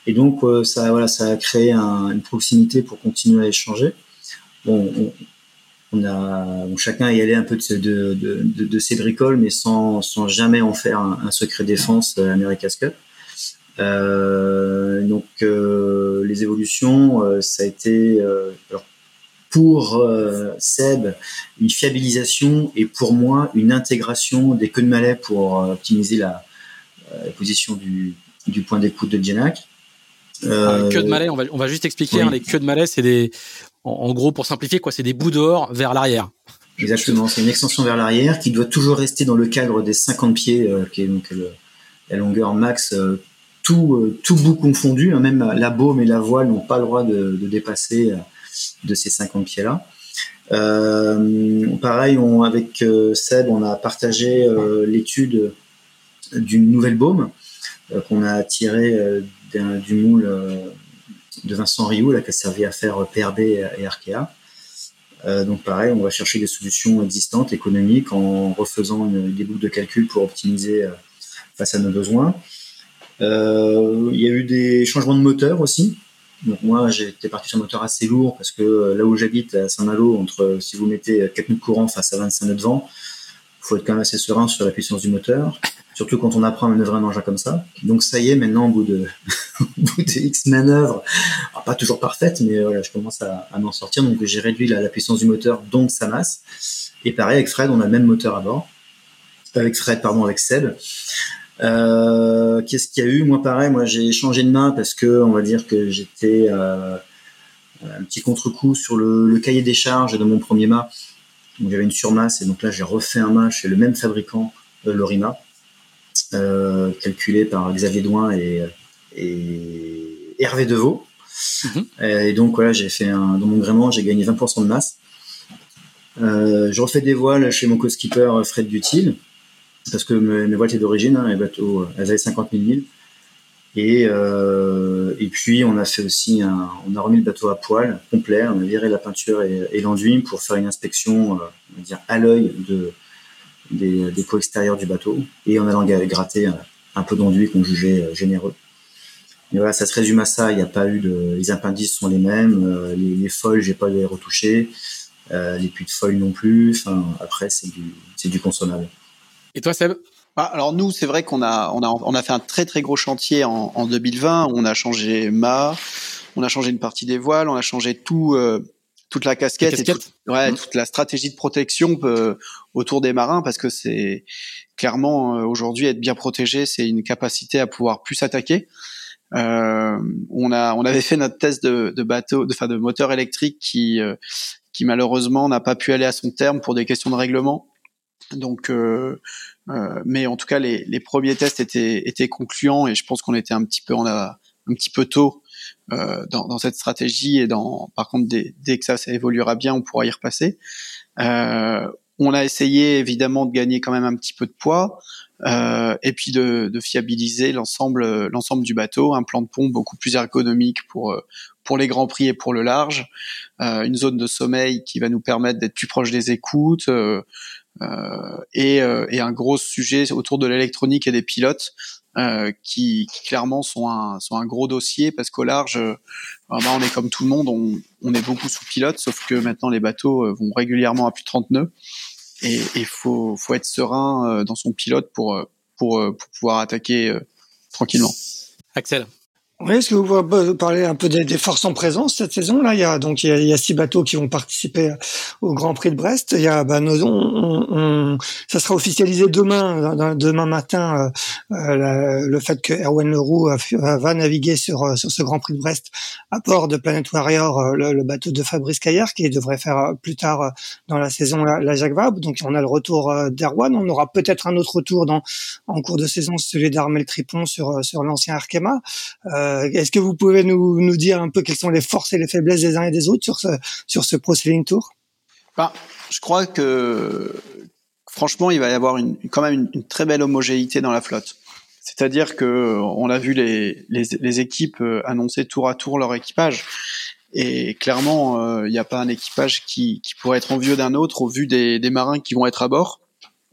Et donc, euh, ça, voilà, ça a créé une proximité pour continuer à échanger. Bon, on, a, chacun y allait un peu de, de, de, de, ses bricoles, mais sans, sans jamais en faire un, secret défense euh, America's Cup. Euh, donc les évolutions, ça a été alors, pour Seb une fiabilisation et pour moi une intégration des queues de malais pour optimiser la, la position du, du point d'écoute de Genac. les queues de malais, on va, on va juste expliquer. Hein, les queues de malais, c'est des, en, gros, pour simplifier, quoi, c'est des bouts dehors vers l'arrière. Exactement, c'est une extension vers l'arrière qui doit toujours rester dans le cadre des 50 pieds, qui est donc la longueur max tout, euh, tout bout confondu, hein, même la baume et la voile n'ont pas le droit de, dépasser euh, de ces 50 pieds-là. Euh, pareil, avec Seb, on a partagé l'étude d'une nouvelle baume qu'on a tirée du moule de Vincent Rioux, là, qui a servi à faire PRB et Arkea. donc pareil, on va chercher des solutions existantes, économiques, en refaisant des boucles de calcul pour optimiser face à nos besoins. Euh, il y a eu des changements de moteur aussi. Donc moi, j'étais parti sur un moteur assez lourd parce que euh, là où j'habite, à Saint-Malo, entre si vous mettez 4 nœuds de courant face à 25 nœuds de vent, faut être quand même assez serein sur la puissance du moteur, surtout quand on apprend à manœuvrer un engin comme ça. Donc ça y est, maintenant, au bout de, bout X manœuvres, pas toujours parfaite, mais je commence à, m'en sortir. Donc j'ai réduit la, puissance du moteur, donc sa masse. Et pareil, avec Fred, on a le même moteur à bord. Avec Fred, pardon, avec Seb. Euh, Qu'est-ce qu'il y a eu? Moi, pareil, moi j'ai changé de main parce que on va dire que j'étais euh, un petit contre-coup sur le, cahier des charges de mon premier mât. Donc j'avais une surmasse et donc là j'ai refait un mât chez le même fabricant, euh, Lorima, euh, calculé par Xavier Douin et, et Hervé Deveau. Mhm. Et donc voilà, j'ai fait un, dans mon gréement, j'ai gagné 20% de masse. Euh, je refais des voiles chez mon co-skipper Fred Dutil parce que mes, voiles étaient d'origine, hein, les bateaux, elles avaient 50 000 milles. Et, euh, et puis on a fait aussi un, on a remis le bateau à poil complet, on a viré la peinture et, l'enduit pour faire une inspection, euh, on va dire à l'œil de des, des pots extérieurs du bateau et en allant gratter un, peu d'enduit qu'on jugeait euh, généreux. Et voilà, ça se résume à ça. Il n'y a pas eu de, les appendices sont les mêmes, euh, les, les foils j'ai pas les retoucher, euh, les puits de foils non plus. Enfin, après c'est du, c'est du consommable. Et toi, Seb? Bah, alors nous, c'est vrai qu'on a on a on a fait un très très gros chantier en, en 2020. On a changé mât, on a changé une partie des voiles, on a changé tout euh, toute la casquette, et ouais, mmh. toute la stratégie de protection euh, autour des marins parce que c'est clairement euh, aujourd'hui être bien protégé, c'est une capacité à pouvoir plus s'attaquer. Euh, on a on avait fait notre test de, de bateau, de, enfin de moteur électrique qui qui malheureusement n'a pas pu aller à son terme pour des questions de règlement. Donc, euh, euh, mais en tout cas, les, les, premiers tests étaient, étaient concluants et je pense qu'on était un petit peu, un petit peu tôt euh, dans, dans, cette stratégie et dans, par contre, dès, dès, que ça, ça évoluera bien, on pourra y repasser. Euh, on a essayé évidemment de gagner quand même un petit peu de poids euh, et puis de, de fiabiliser l'ensemble l'ensemble du bateau, un plan de pont beaucoup plus ergonomique pour pour les grands prix et pour le large, euh, une zone de sommeil qui va nous permettre d'être plus proche des écoutes, euh, euh, et, euh, et, un gros sujet autour de l'électronique et des pilotes euh, qui, qui, clairement sont un, sont un gros dossier parce qu'au large, bah, on est comme tout le monde, on, on, est beaucoup sous pilote, sauf que maintenant les bateaux vont régulièrement à plus de 30 nœuds et il faut, faut être serein dans son pilote pour, pour, pour pouvoir attaquer tranquillement. Axel oui, est-ce que vous pouvez parler un peu des, forces en présence cette saison là Il y a donc il y a, six bateaux qui vont participer au Grand Prix de Brest. Il y a bah, nos, on, on, ça sera officialisé demain demain matin euh, euh le fait que Erwan Leroux va naviguer sur euh, sur ce Grand Prix de Brest à bord de Planet Warrior, euh, le, bateau de Fabrice Caillard qui devrait faire plus tard dans la saison la, Jacques Vabre. Donc on a le retour d'Erwan. On aura peut-être un autre retour dans en cours de saison, celui d'Armel Tripon sur sur l'ancien Arkema. Euh, est-ce que vous pouvez nous, dire un peu quelles sont les forces et les faiblesses des uns et des autres sur ce, sur ce Pro Tour? Bah, Je crois que franchement, il va y avoir une, quand même une, très belle homogénéité dans la flotte. C'est-à-dire que on a vu les, les, équipes euh, annoncer tour à tour leur équipage. Et clairement, euh, il n'y a pas un équipage qui, pourrait être envieux d'un autre au vu des, des, marins qui vont être à bord.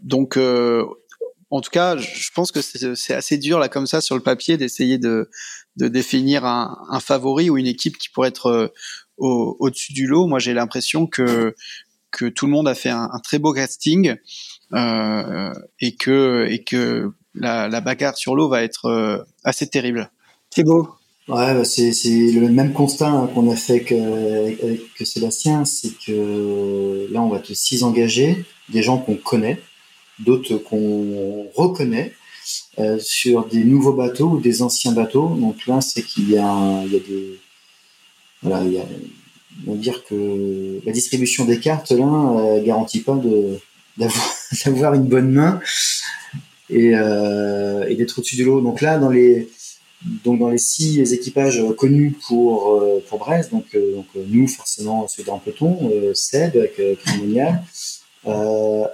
Donc, en tout cas, je pense que c'est assez dur là comme ça sur le papier d'essayer de, de définir un, un, favori ou une équipe qui pourrait être euh, au-dessus du lot. Moi, j'ai l'impression que que tout le monde a fait un, un très beau casting euh, et que et que la, la bagarre sur l'eau va être euh, assez terrible. beau. Ouais, bah c'est le même constat qu'on a fait que, que Sébastien, c'est que là, on va te six engager, des gens qu'on connaît, d'autres qu'on reconnaît, sur des nouveaux bateaux ou des anciens bateaux. Donc là, c'est qu'il y a, il y a des, voilà, on va dire que la distribution des cartes là euh, garantit pas d'avoir une bonne main et, euh, et d'être au-dessus de l'eau. Donc là, dans les donc dans les six équipages connus pour euh, pour Brest, donc, euh, nous forcément ceux d'un peloton, Seb avec Crémonial,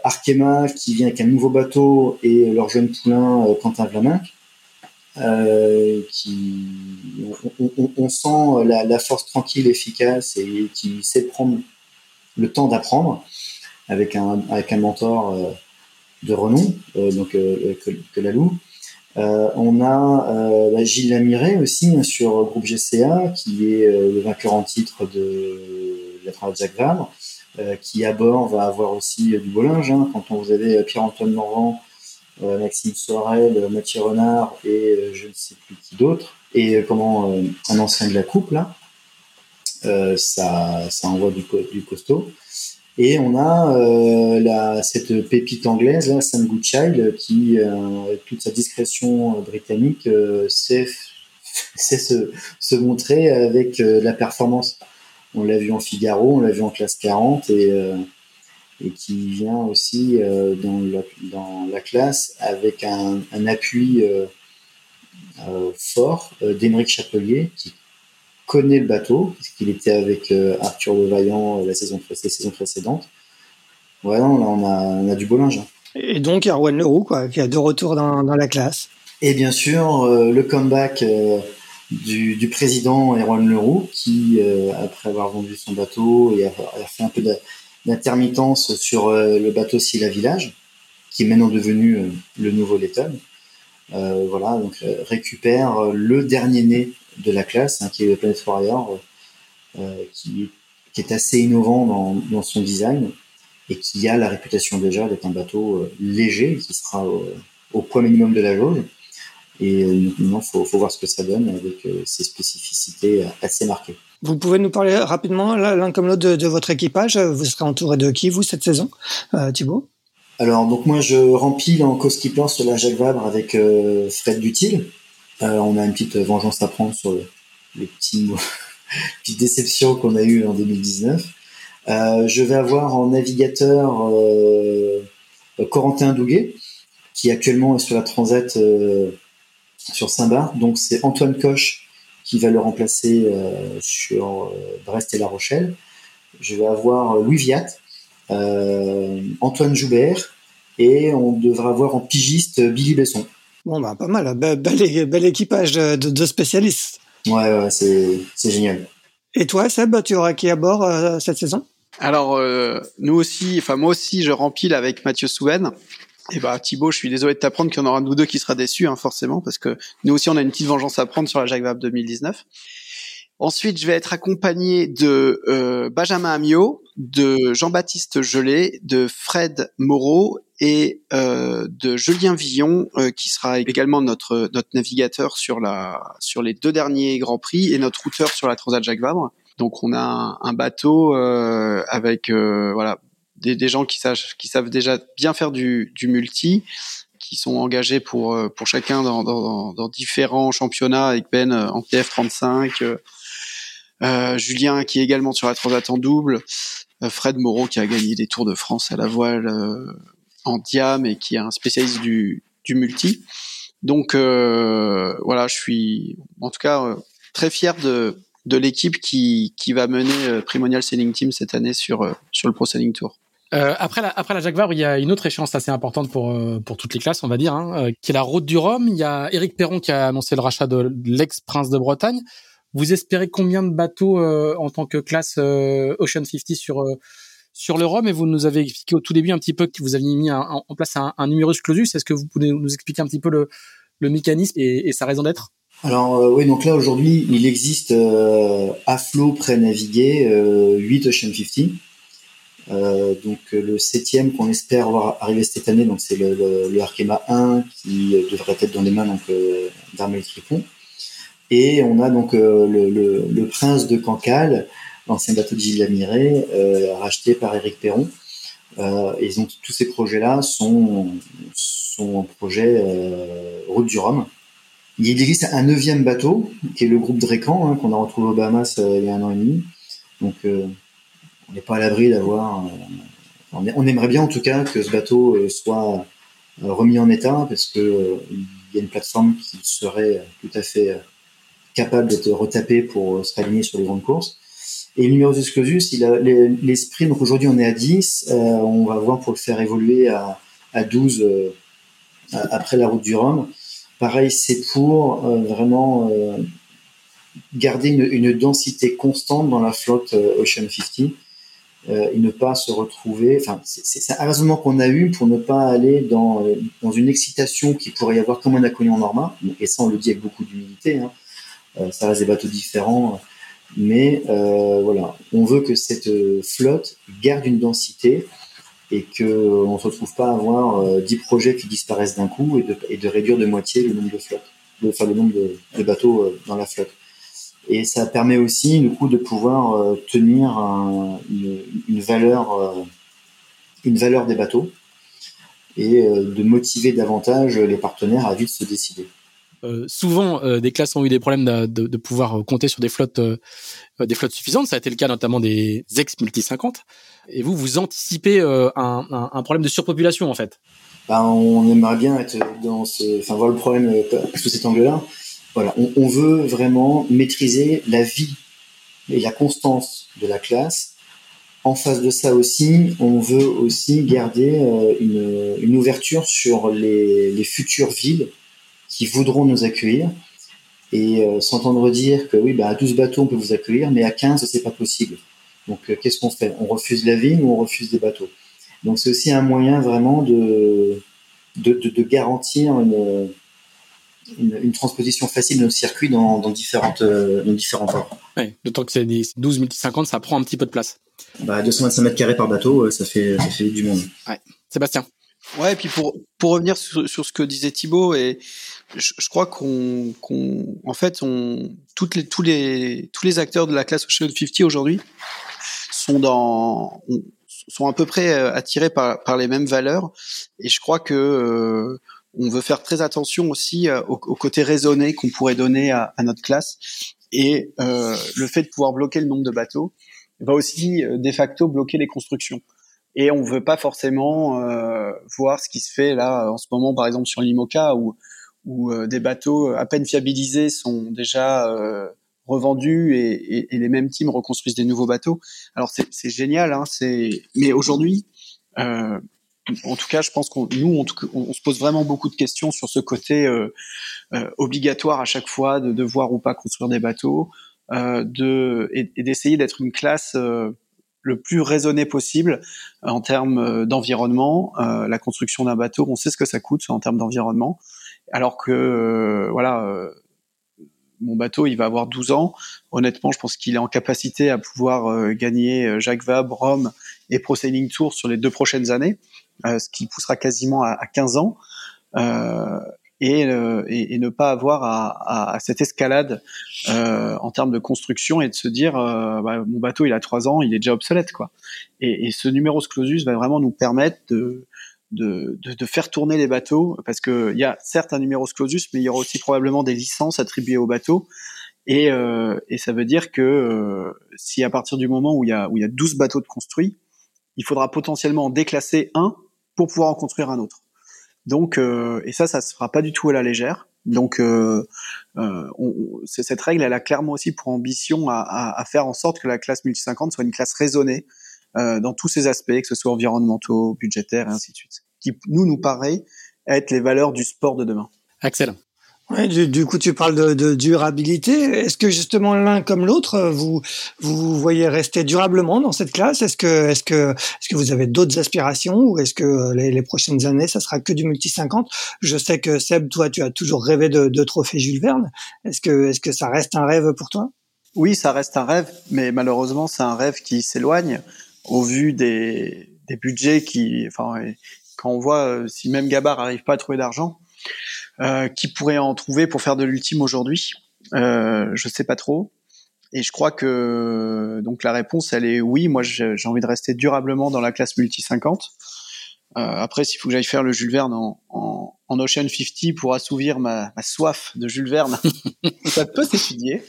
Arkema qui vient avec un nouveau bateau et leur jeune poulain Quentin Vlaminck. Euh, qui on, sent la, la, force tranquille, efficace et qui sait prendre le temps d'apprendre avec un avec un mentor euh, de renom, euh, donc euh, que, que Lalou. on a bah, Gilles Lamiré aussi hein, sur groupe GCA qui est le vainqueur en titre de la de Jacques Vabre, qui à bord va avoir aussi du beau linge. Hein, quand on vous avez Pierre-Antoine Morvan euh, Maxime Sorel, Mathieu Renard et euh, je ne sais plus qui d'autre, et euh, comment un ancien de la coupe là, ça, ça envoie du, du costaud. Et on a euh, la, cette pépite anglaise, là, Sam Goodchild, qui, euh, avec toute sa discrétion britannique, euh, sait, sait se, se, montrer avec la performance. On l'a vu en Figaro, on l'a vu en classe 40, et et qui vient aussi euh, dans, la, dans, la, classe avec un, un appui euh, euh, fort d'Émeric Chapelier qui connaît le bateau, puisqu'il était avec Arthur Levaillant la saison, la saison précédente. Voilà, là on a, on a du beau linge. Hein. Et donc Erwan Leroux, quoi, qui a de retour dans, dans la classe. Et bien sûr, le comeback du, du, président Erwan Leroux, qui, après avoir vendu son bateau et avoir, fait un peu d'intermittence sur euh, le bateau Silla Village, qui est maintenant devenu euh, le nouveau Letton. Euh, voilà, donc récupère le dernier né de la classe, hein, qui est le Planet Warrior, qui, qui, est assez innovant dans, dans, son design et qui a la réputation déjà d'être un bateau léger, qui sera au, poids minimum de la jauge. Et maintenant, il faut, faut, voir ce que ça donne avec ses spécificités assez marquées. Vous pouvez nous parler rapidement, l'un comme l'autre, de, votre équipage. Vous serez entouré de qui, vous, cette saison, euh, Thibaut? Alors, donc moi, je remplis en co-skipper sur la Jacques Vabre avec euh, Fred Dutil. Euh, on a une petite vengeance à prendre sur les petits petites déceptions qu'on a eues en 2019. Euh, je vais avoir en navigateur euh, Corentin Douguet, qui actuellement est sur la Transat sur Saint-Bar. Donc c'est Antoine Coche qui va le remplacer euh, sur euh, Brest et La Rochelle. Je vais avoir Louis Viat, euh, Antoine Joubert et on devra avoir en pigiste Billy Besson. Bon, bah, pas mal, bel, équipage de, de, spécialistes. Ouais, ouais c'est génial. Et toi, Seb, tu auras qui à bord cette saison? Alors, nous aussi, enfin moi aussi, je rempile avec Mathieu Souen. Et bah Thibaut, je suis désolé de t'apprendre qu'il y en aura nous deux qui sera déçu, hein, forcément, parce que nous aussi on a une petite vengeance à prendre sur la Jacques Vabre 2019. Ensuite, je vais être accompagné de euh, Benjamin Amiot, de Jean-Baptiste Gelé, de Fred Moreau et euh, de Julien Villon, euh, qui sera également notre notre navigateur sur la sur les deux derniers grands prix et notre routeur sur la Transat Jacques Vabre. Donc on a un, un bateau euh, avec euh, voilà des, des, gens qui savent, qui savent déjà bien faire du, du multi, qui sont engagés pour, euh, pour chacun dans, dans, dans différents championnats avec Ben euh, en TF35, euh, Julien qui est également sur la Transat en double, Fred Moreau qui a gagné des Tours de France à la voile en diam et qui est un spécialiste du, du multi. Donc voilà, je suis en tout cas très fier de, de l'équipe qui, qui va mener Primonial Sailing Team cette année sur, sur le Pro Sailing Tour. Euh, après la après la Jacques Vabre, il y a une autre échéance assez importante pour euh, pour toutes les classes, on va dire, hein, euh, qui est la Route du Rhum. Il y a Éric Perron qui a annoncé le rachat de l'ex-prince de Bretagne. Vous espérez combien de bateaux en tant que classe Ocean 50 sur sur le Rhum? Et vous nous avez expliqué au tout début un petit peu que vous aviez mis en place un, un numerus clausus. Est-ce que vous pouvez nous expliquer un petit peu le, le mécanisme et, et sa raison d'être? Alors oui, donc là aujourd'hui, il existe à flot pré-navigué 8 Ocean 50 euh, donc le septième qu'on espère voir arriver cette année, donc c'est le, Arkema 1 qui devrait être dans les mains donc euh, d'Armel Tripon. Et on a donc euh, le, Prince de Cancale, l'ancien bateau de Gilles Lamiré, euh, racheté par Éric Perron. et donc tous ces projets-là sont son projet Route du Rhum. Il existe un neuvième bateau, qui est le groupe Drecan, hein, qu'on a retrouvé au Bahamas il y a un an et demi. Donc, on n'est pas à l'abri d'avoir. on aimerait bien en tout cas que ce bateau soit remis en état, parce que il y a une plateforme qui serait tout à fait capable d'être retapée pour se réaligner sur les grandes courses. Et numéro Clausus, il a les, sprints, aujourd'hui on est à 10, euh, on va voir pour le faire évoluer à, à 12 euh, après la route du Rhum. Pareil, c'est pour euh, vraiment garder une, une, densité constante dans la flotte Ocean 50 et ne pas se retrouver. Enfin, c'est un raisonnement qu'on a eu pour ne pas aller dans, dans une excitation qui pourrait y avoir comme on a connu en. Et ça, on le dit avec beaucoup d'humilité. Hein. ça reste des bateaux différents mais euh, voilà, on veut que cette euh, flotte garde une densité et qu'on ne se retrouve pas à avoir euh, 10 projets qui disparaissent d'un coup et de, et de, réduire de moitié le nombre de flottes, enfin le nombre de, bateaux euh, dans la flotte. Et ça permet aussi du coup de pouvoir euh, tenir un, une, une, valeur, une valeur des bateaux et de motiver davantage les partenaires à vite se décider. Euh, souvent euh, des classes ont eu des problèmes de, de, de pouvoir euh, compter sur des flottes des flottes suffisantes. Ça a été le cas notamment des ex multi 50. Et vous, vous anticipez un, un, un, problème de surpopulation en fait? Bah, on aimerait bien être dans ce, enfin voir le problème sous cet angle-là. Voilà, on, on, veut vraiment maîtriser la vie et la constance de la classe. En face de ça aussi, on veut aussi garder une, une ouverture sur les, les futures villes qui voudront nous accueillir et euh, s'entendre dire que oui, bah, à 12 bateaux, on peut vous accueillir, mais à 15, c'est pas possible. Donc, euh, qu'est-ce qu'on fait? On refuse la vigne ou on refuse des bateaux? Donc, c'est aussi un moyen vraiment de, de, de, de garantir une, une, une, transposition facile de nos circuits dans, dans différentes, euh, dans différents ports. Ouais, d'autant que c'est 12 multi-50, ça prend un petit peu de place. Bah, 225 mètres carrés par bateau, ça fait, ça fait du monde. Ouais. Sébastien Ouais, et puis pour, pour revenir sur, sur ce que disait Thibaut, et je, je crois qu'on, qu'on, en fait, on, toutes les, tous les, tous les acteurs de la classe Ocean 50 aujourd'hui sont dans, sont à peu près euh, attirés par, par les mêmes valeurs, et je crois que euh, on veut faire très attention aussi euh, au, côté raisonné qu'on pourrait donner à, notre classe, et euh, le fait de pouvoir bloquer le nombre de bateaux va aussi de facto bloquer les constructions et on veut pas forcément euh, voir ce qui se fait là en ce moment par exemple sur l'IMOCA où où euh, des bateaux à peine fiabilisés sont déjà euh, revendus et, et, et, les mêmes teams reconstruisent des nouveaux bateaux. Alors c'est génial, hein, c'est mais aujourd'hui, euh, en tout cas, je pense qu'on nous on, se pose vraiment beaucoup de questions sur ce côté euh, euh, obligatoire à chaque fois de devoir ou pas construire des bateaux, de et, d'essayer d'être une classe le plus raisonné possible euh, en termes euh, d'environnement. Euh, la construction d'un bateau, on sait ce que ça coûte en termes d'environnement, alors que voilà, mon bateau, il va avoir 12 ans. Honnêtement, je pense qu'il est en capacité à pouvoir gagner Jacques Vabre, Rome et Pro Sailing Tour sur les deux prochaines années, ce qui poussera quasiment à, à 15 ans. Euh, et, euh, et, et, ne pas avoir à, à, cette escalade euh, en termes de construction et de se dire euh, bah, mon bateau il a trois ans, il est déjà obsolète quoi. Et, et ce numéro clausus va vraiment nous permettre de, de, de, faire tourner les bateaux parce que il y a certes un numéro clausus, mais il y aura aussi probablement des licences attribuées aux bateaux. Et, euh, ça veut dire que euh, si à partir du moment où il y a où il y a 12 bateaux de construits, il faudra potentiellement en déclasser un pour pouvoir en construire un autre. Donc, euh, et ça, ça se fera pas du tout à la légère. Donc, euh, euh, on, cette règle, elle a clairement aussi pour ambition à, à, à, faire en sorte que la classe multi 50 soit une classe raisonnée euh, dans tous ses aspects, que ce soit environnementaux, budgétaires et ainsi de suite. Qui nous nous paraît être les valeurs du sport de demain. Excellent. Du, coup, tu parles de, durabilité. Est-ce que justement l'un comme l'autre, vous vous voyez rester durablement dans cette classe? Est-ce que est-ce que est-ce que vous avez d'autres aspirations? Ou est-ce que les, les, prochaines années, ça sera que du multi 50 Je sais que Seb, toi, tu as toujours rêvé de, de trophée Jules Verne. Est-ce que est-ce que ça reste un rêve pour toi? Oui, ça reste un rêve, mais malheureusement, c'est un rêve qui s'éloigne au vu des, des budgets qui, enfin, quand on voit euh, si même Gabar arrive pas à trouver d'argent euh, qui pourrait en trouver pour faire de l'ultime aujourd'hui euh, Je sais pas trop. Et je crois que donc la réponse, elle est oui. Moi, j'ai envie de rester durablement dans la classe multi 50. après, s'il faut que j'aille faire le Jules Verne en, en, en Ocean 50 pour assouvir ma, ma soif de Jules Verne, ça peut s'étudier.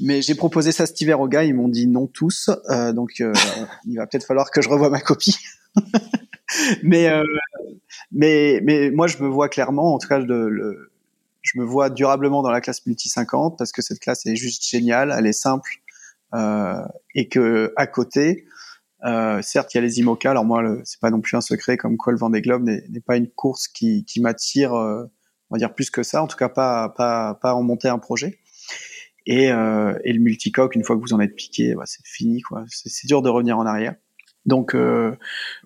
Mais j'ai proposé ça cet hiver aux gars, ils m'ont dit non tous, euh, donc euh, il va peut-être falloir que je revoie ma copie. mais, euh, mais, mais moi, je me vois clairement, en tout cas, je me vois durablement dans la classe multi 50 parce que cette classe est juste géniale, elle est simple euh, et que à côté, euh, certes, il y a les IMOCA. Alors moi, c'est pas non plus un secret comme quoi le Vendée Globe n'est pas une course qui, m'attire, on va dire plus que ça. En tout cas, pas pas en monter un projet. Et, euh, et le multicoque, une fois que vous en êtes piqué, bah, c'est fini. C'est dur de revenir en arrière. Donc euh,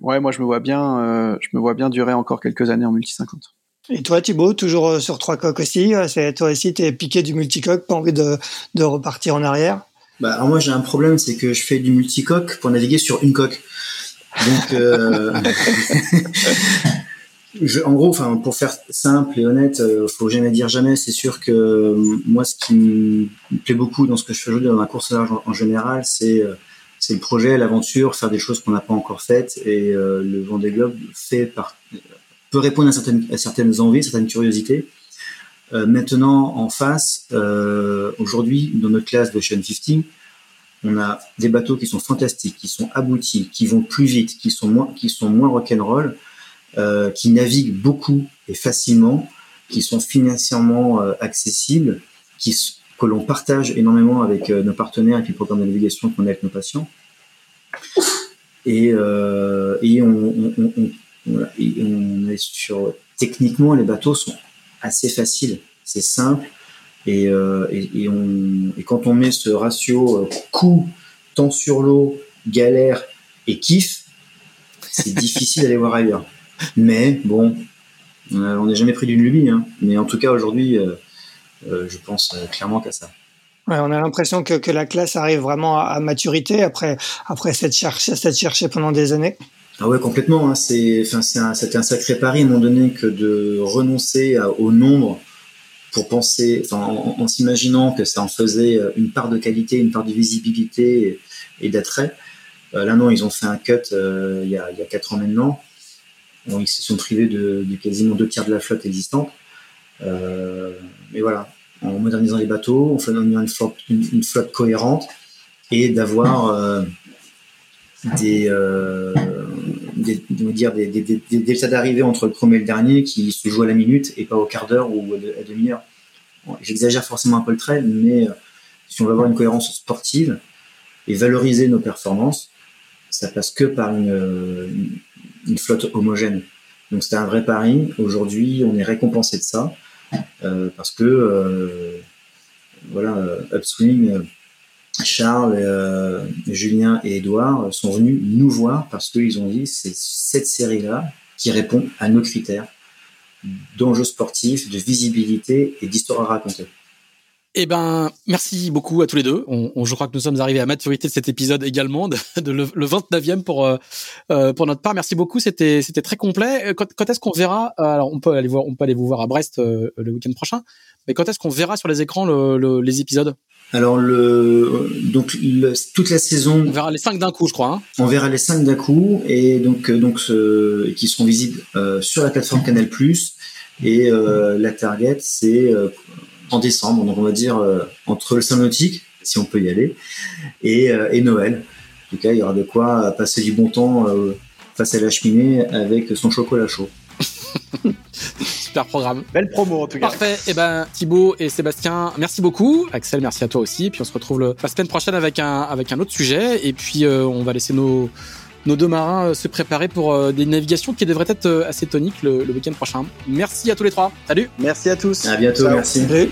ouais, moi je me vois bien, euh, je me vois bien durer encore quelques années en multi 50. Et toi, Thibaut, toujours euh, sur trois coques aussi. C'est toi aussi, t'es piqué du multicoque, pas envie de, de repartir en arrière? Bah, alors moi j'ai un problème, c'est que je fais du multicoque pour naviguer sur une coque. Donc, euh, je, en gros, enfin pour faire simple et honnête, euh, faut jamais dire jamais. C'est sûr que euh, moi, ce qui me plaît beaucoup dans ce que je fais aujourd'hui dans la course large en, en général, c'est euh, c'est le projet, l'aventure, faire des choses qu'on n'a pas encore faites. Et euh, le Vendée Globe fait par, peut répondre à certaines, certaines envies, certaines curiosités. Euh, maintenant, en face, euh, aujourd'hui, dans notre classe de Ocean 50, on a des bateaux qui sont fantastiques, qui sont aboutis, qui vont plus vite, qui sont moins, qui sont moins rock'n'roll, qui naviguent beaucoup et facilement, qui sont financièrement accessibles, qui, que l'on partage énormément avec euh, nos partenaires et puis le programme de navigation qu'on a avec nos patients. Et, euh, et, on, est sur techniquement les bateaux sont assez faciles, c'est simple et, euh, et, quand on met ce ratio coût, temps sur l'eau, galère et kiff, c'est difficile d'aller voir ailleurs. Mais bon, on n'est jamais pris d'une lubie. Hein. Mais en tout cas, aujourd'hui, je pense clairement qu'à ça. Ouais, on a l'impression que, que la classe arrive vraiment à, à maturité après, après s'être cherché, s'être cherché pendant des années. Ah ouais, complètement. Hein. C'est, enfin, c'est un, c'était un sacré pari à un moment donné que de renoncer à, au nombre pour penser, en, en s'imaginant que ça en faisait une part de qualité, une part de visibilité et, et d'attrait. Euh, là, non, ils ont fait un cut euh, il, y a, il y a quatre ans maintenant. Bon, ils se sont privés de, de, quasiment deux tiers de la flotte existante. Euh, mais voilà, en modernisant les bateaux, en faisant une une, flotte cohérente et d'avoir euh, des, euh, des, dire des, des, d'arrivée entre le premier et le dernier qui se jouent à la minute et pas au quart d'heure ou à demi-heure. J'exagère forcément un peu le trait, mais si on veut avoir une cohérence sportive et valoriser nos performances, ça passe que par une, flotte homogène. Donc c'était un vrai pari. Aujourd'hui, on est récompensé de ça euh, parce que euh, voilà, Upswing, Charles, euh, Julien et Edouard sont venus nous voir parce qu'ils ont dit c'est cette série-là qui répond à nos critères d'enjeux sportifs, de visibilité et d'histoire à raconter. Eh ben, merci beaucoup à tous les deux. On, on, je crois que nous sommes arrivés à maturité de cet épisode également, de, de le, le, 29e pour euh, pour notre part. Merci beaucoup, c'était c'était très complet. Quand, quand est-ce qu'on verra Alors, on peut aller voir, on peut aller vous voir à Brest euh, le week-end prochain. Mais quand est-ce qu'on verra sur les écrans le, le, les épisodes? Alors le donc toute la saison. On verra les cinq d'un coup, je crois. Hein on verra les cinq d'un coup et donc donc ce, qui seront visibles euh, sur la plateforme Canal Plus et la target c'est en décembre, donc on va dire euh, entre le Saint-Nautique, si on peut y aller, et, euh, et, Noël. En tout cas, il y aura de quoi passer du bon temps euh, face à la cheminée avec son chocolat chaud. Super programme. Belle promo en tout cas. Parfait. Et eh ben Thibaut et Sébastien, merci beaucoup. Axel, merci à toi aussi. Puis on se retrouve le, la semaine prochaine avec un avec un autre sujet. Et puis euh, on va laisser nos nos deux marins euh, se préparer pour euh, des navigations qui devraient être assez toniques le, le week-end prochain. Merci à tous les trois. Salut. Merci à tous. À bientôt. Ciao. Merci. Salut.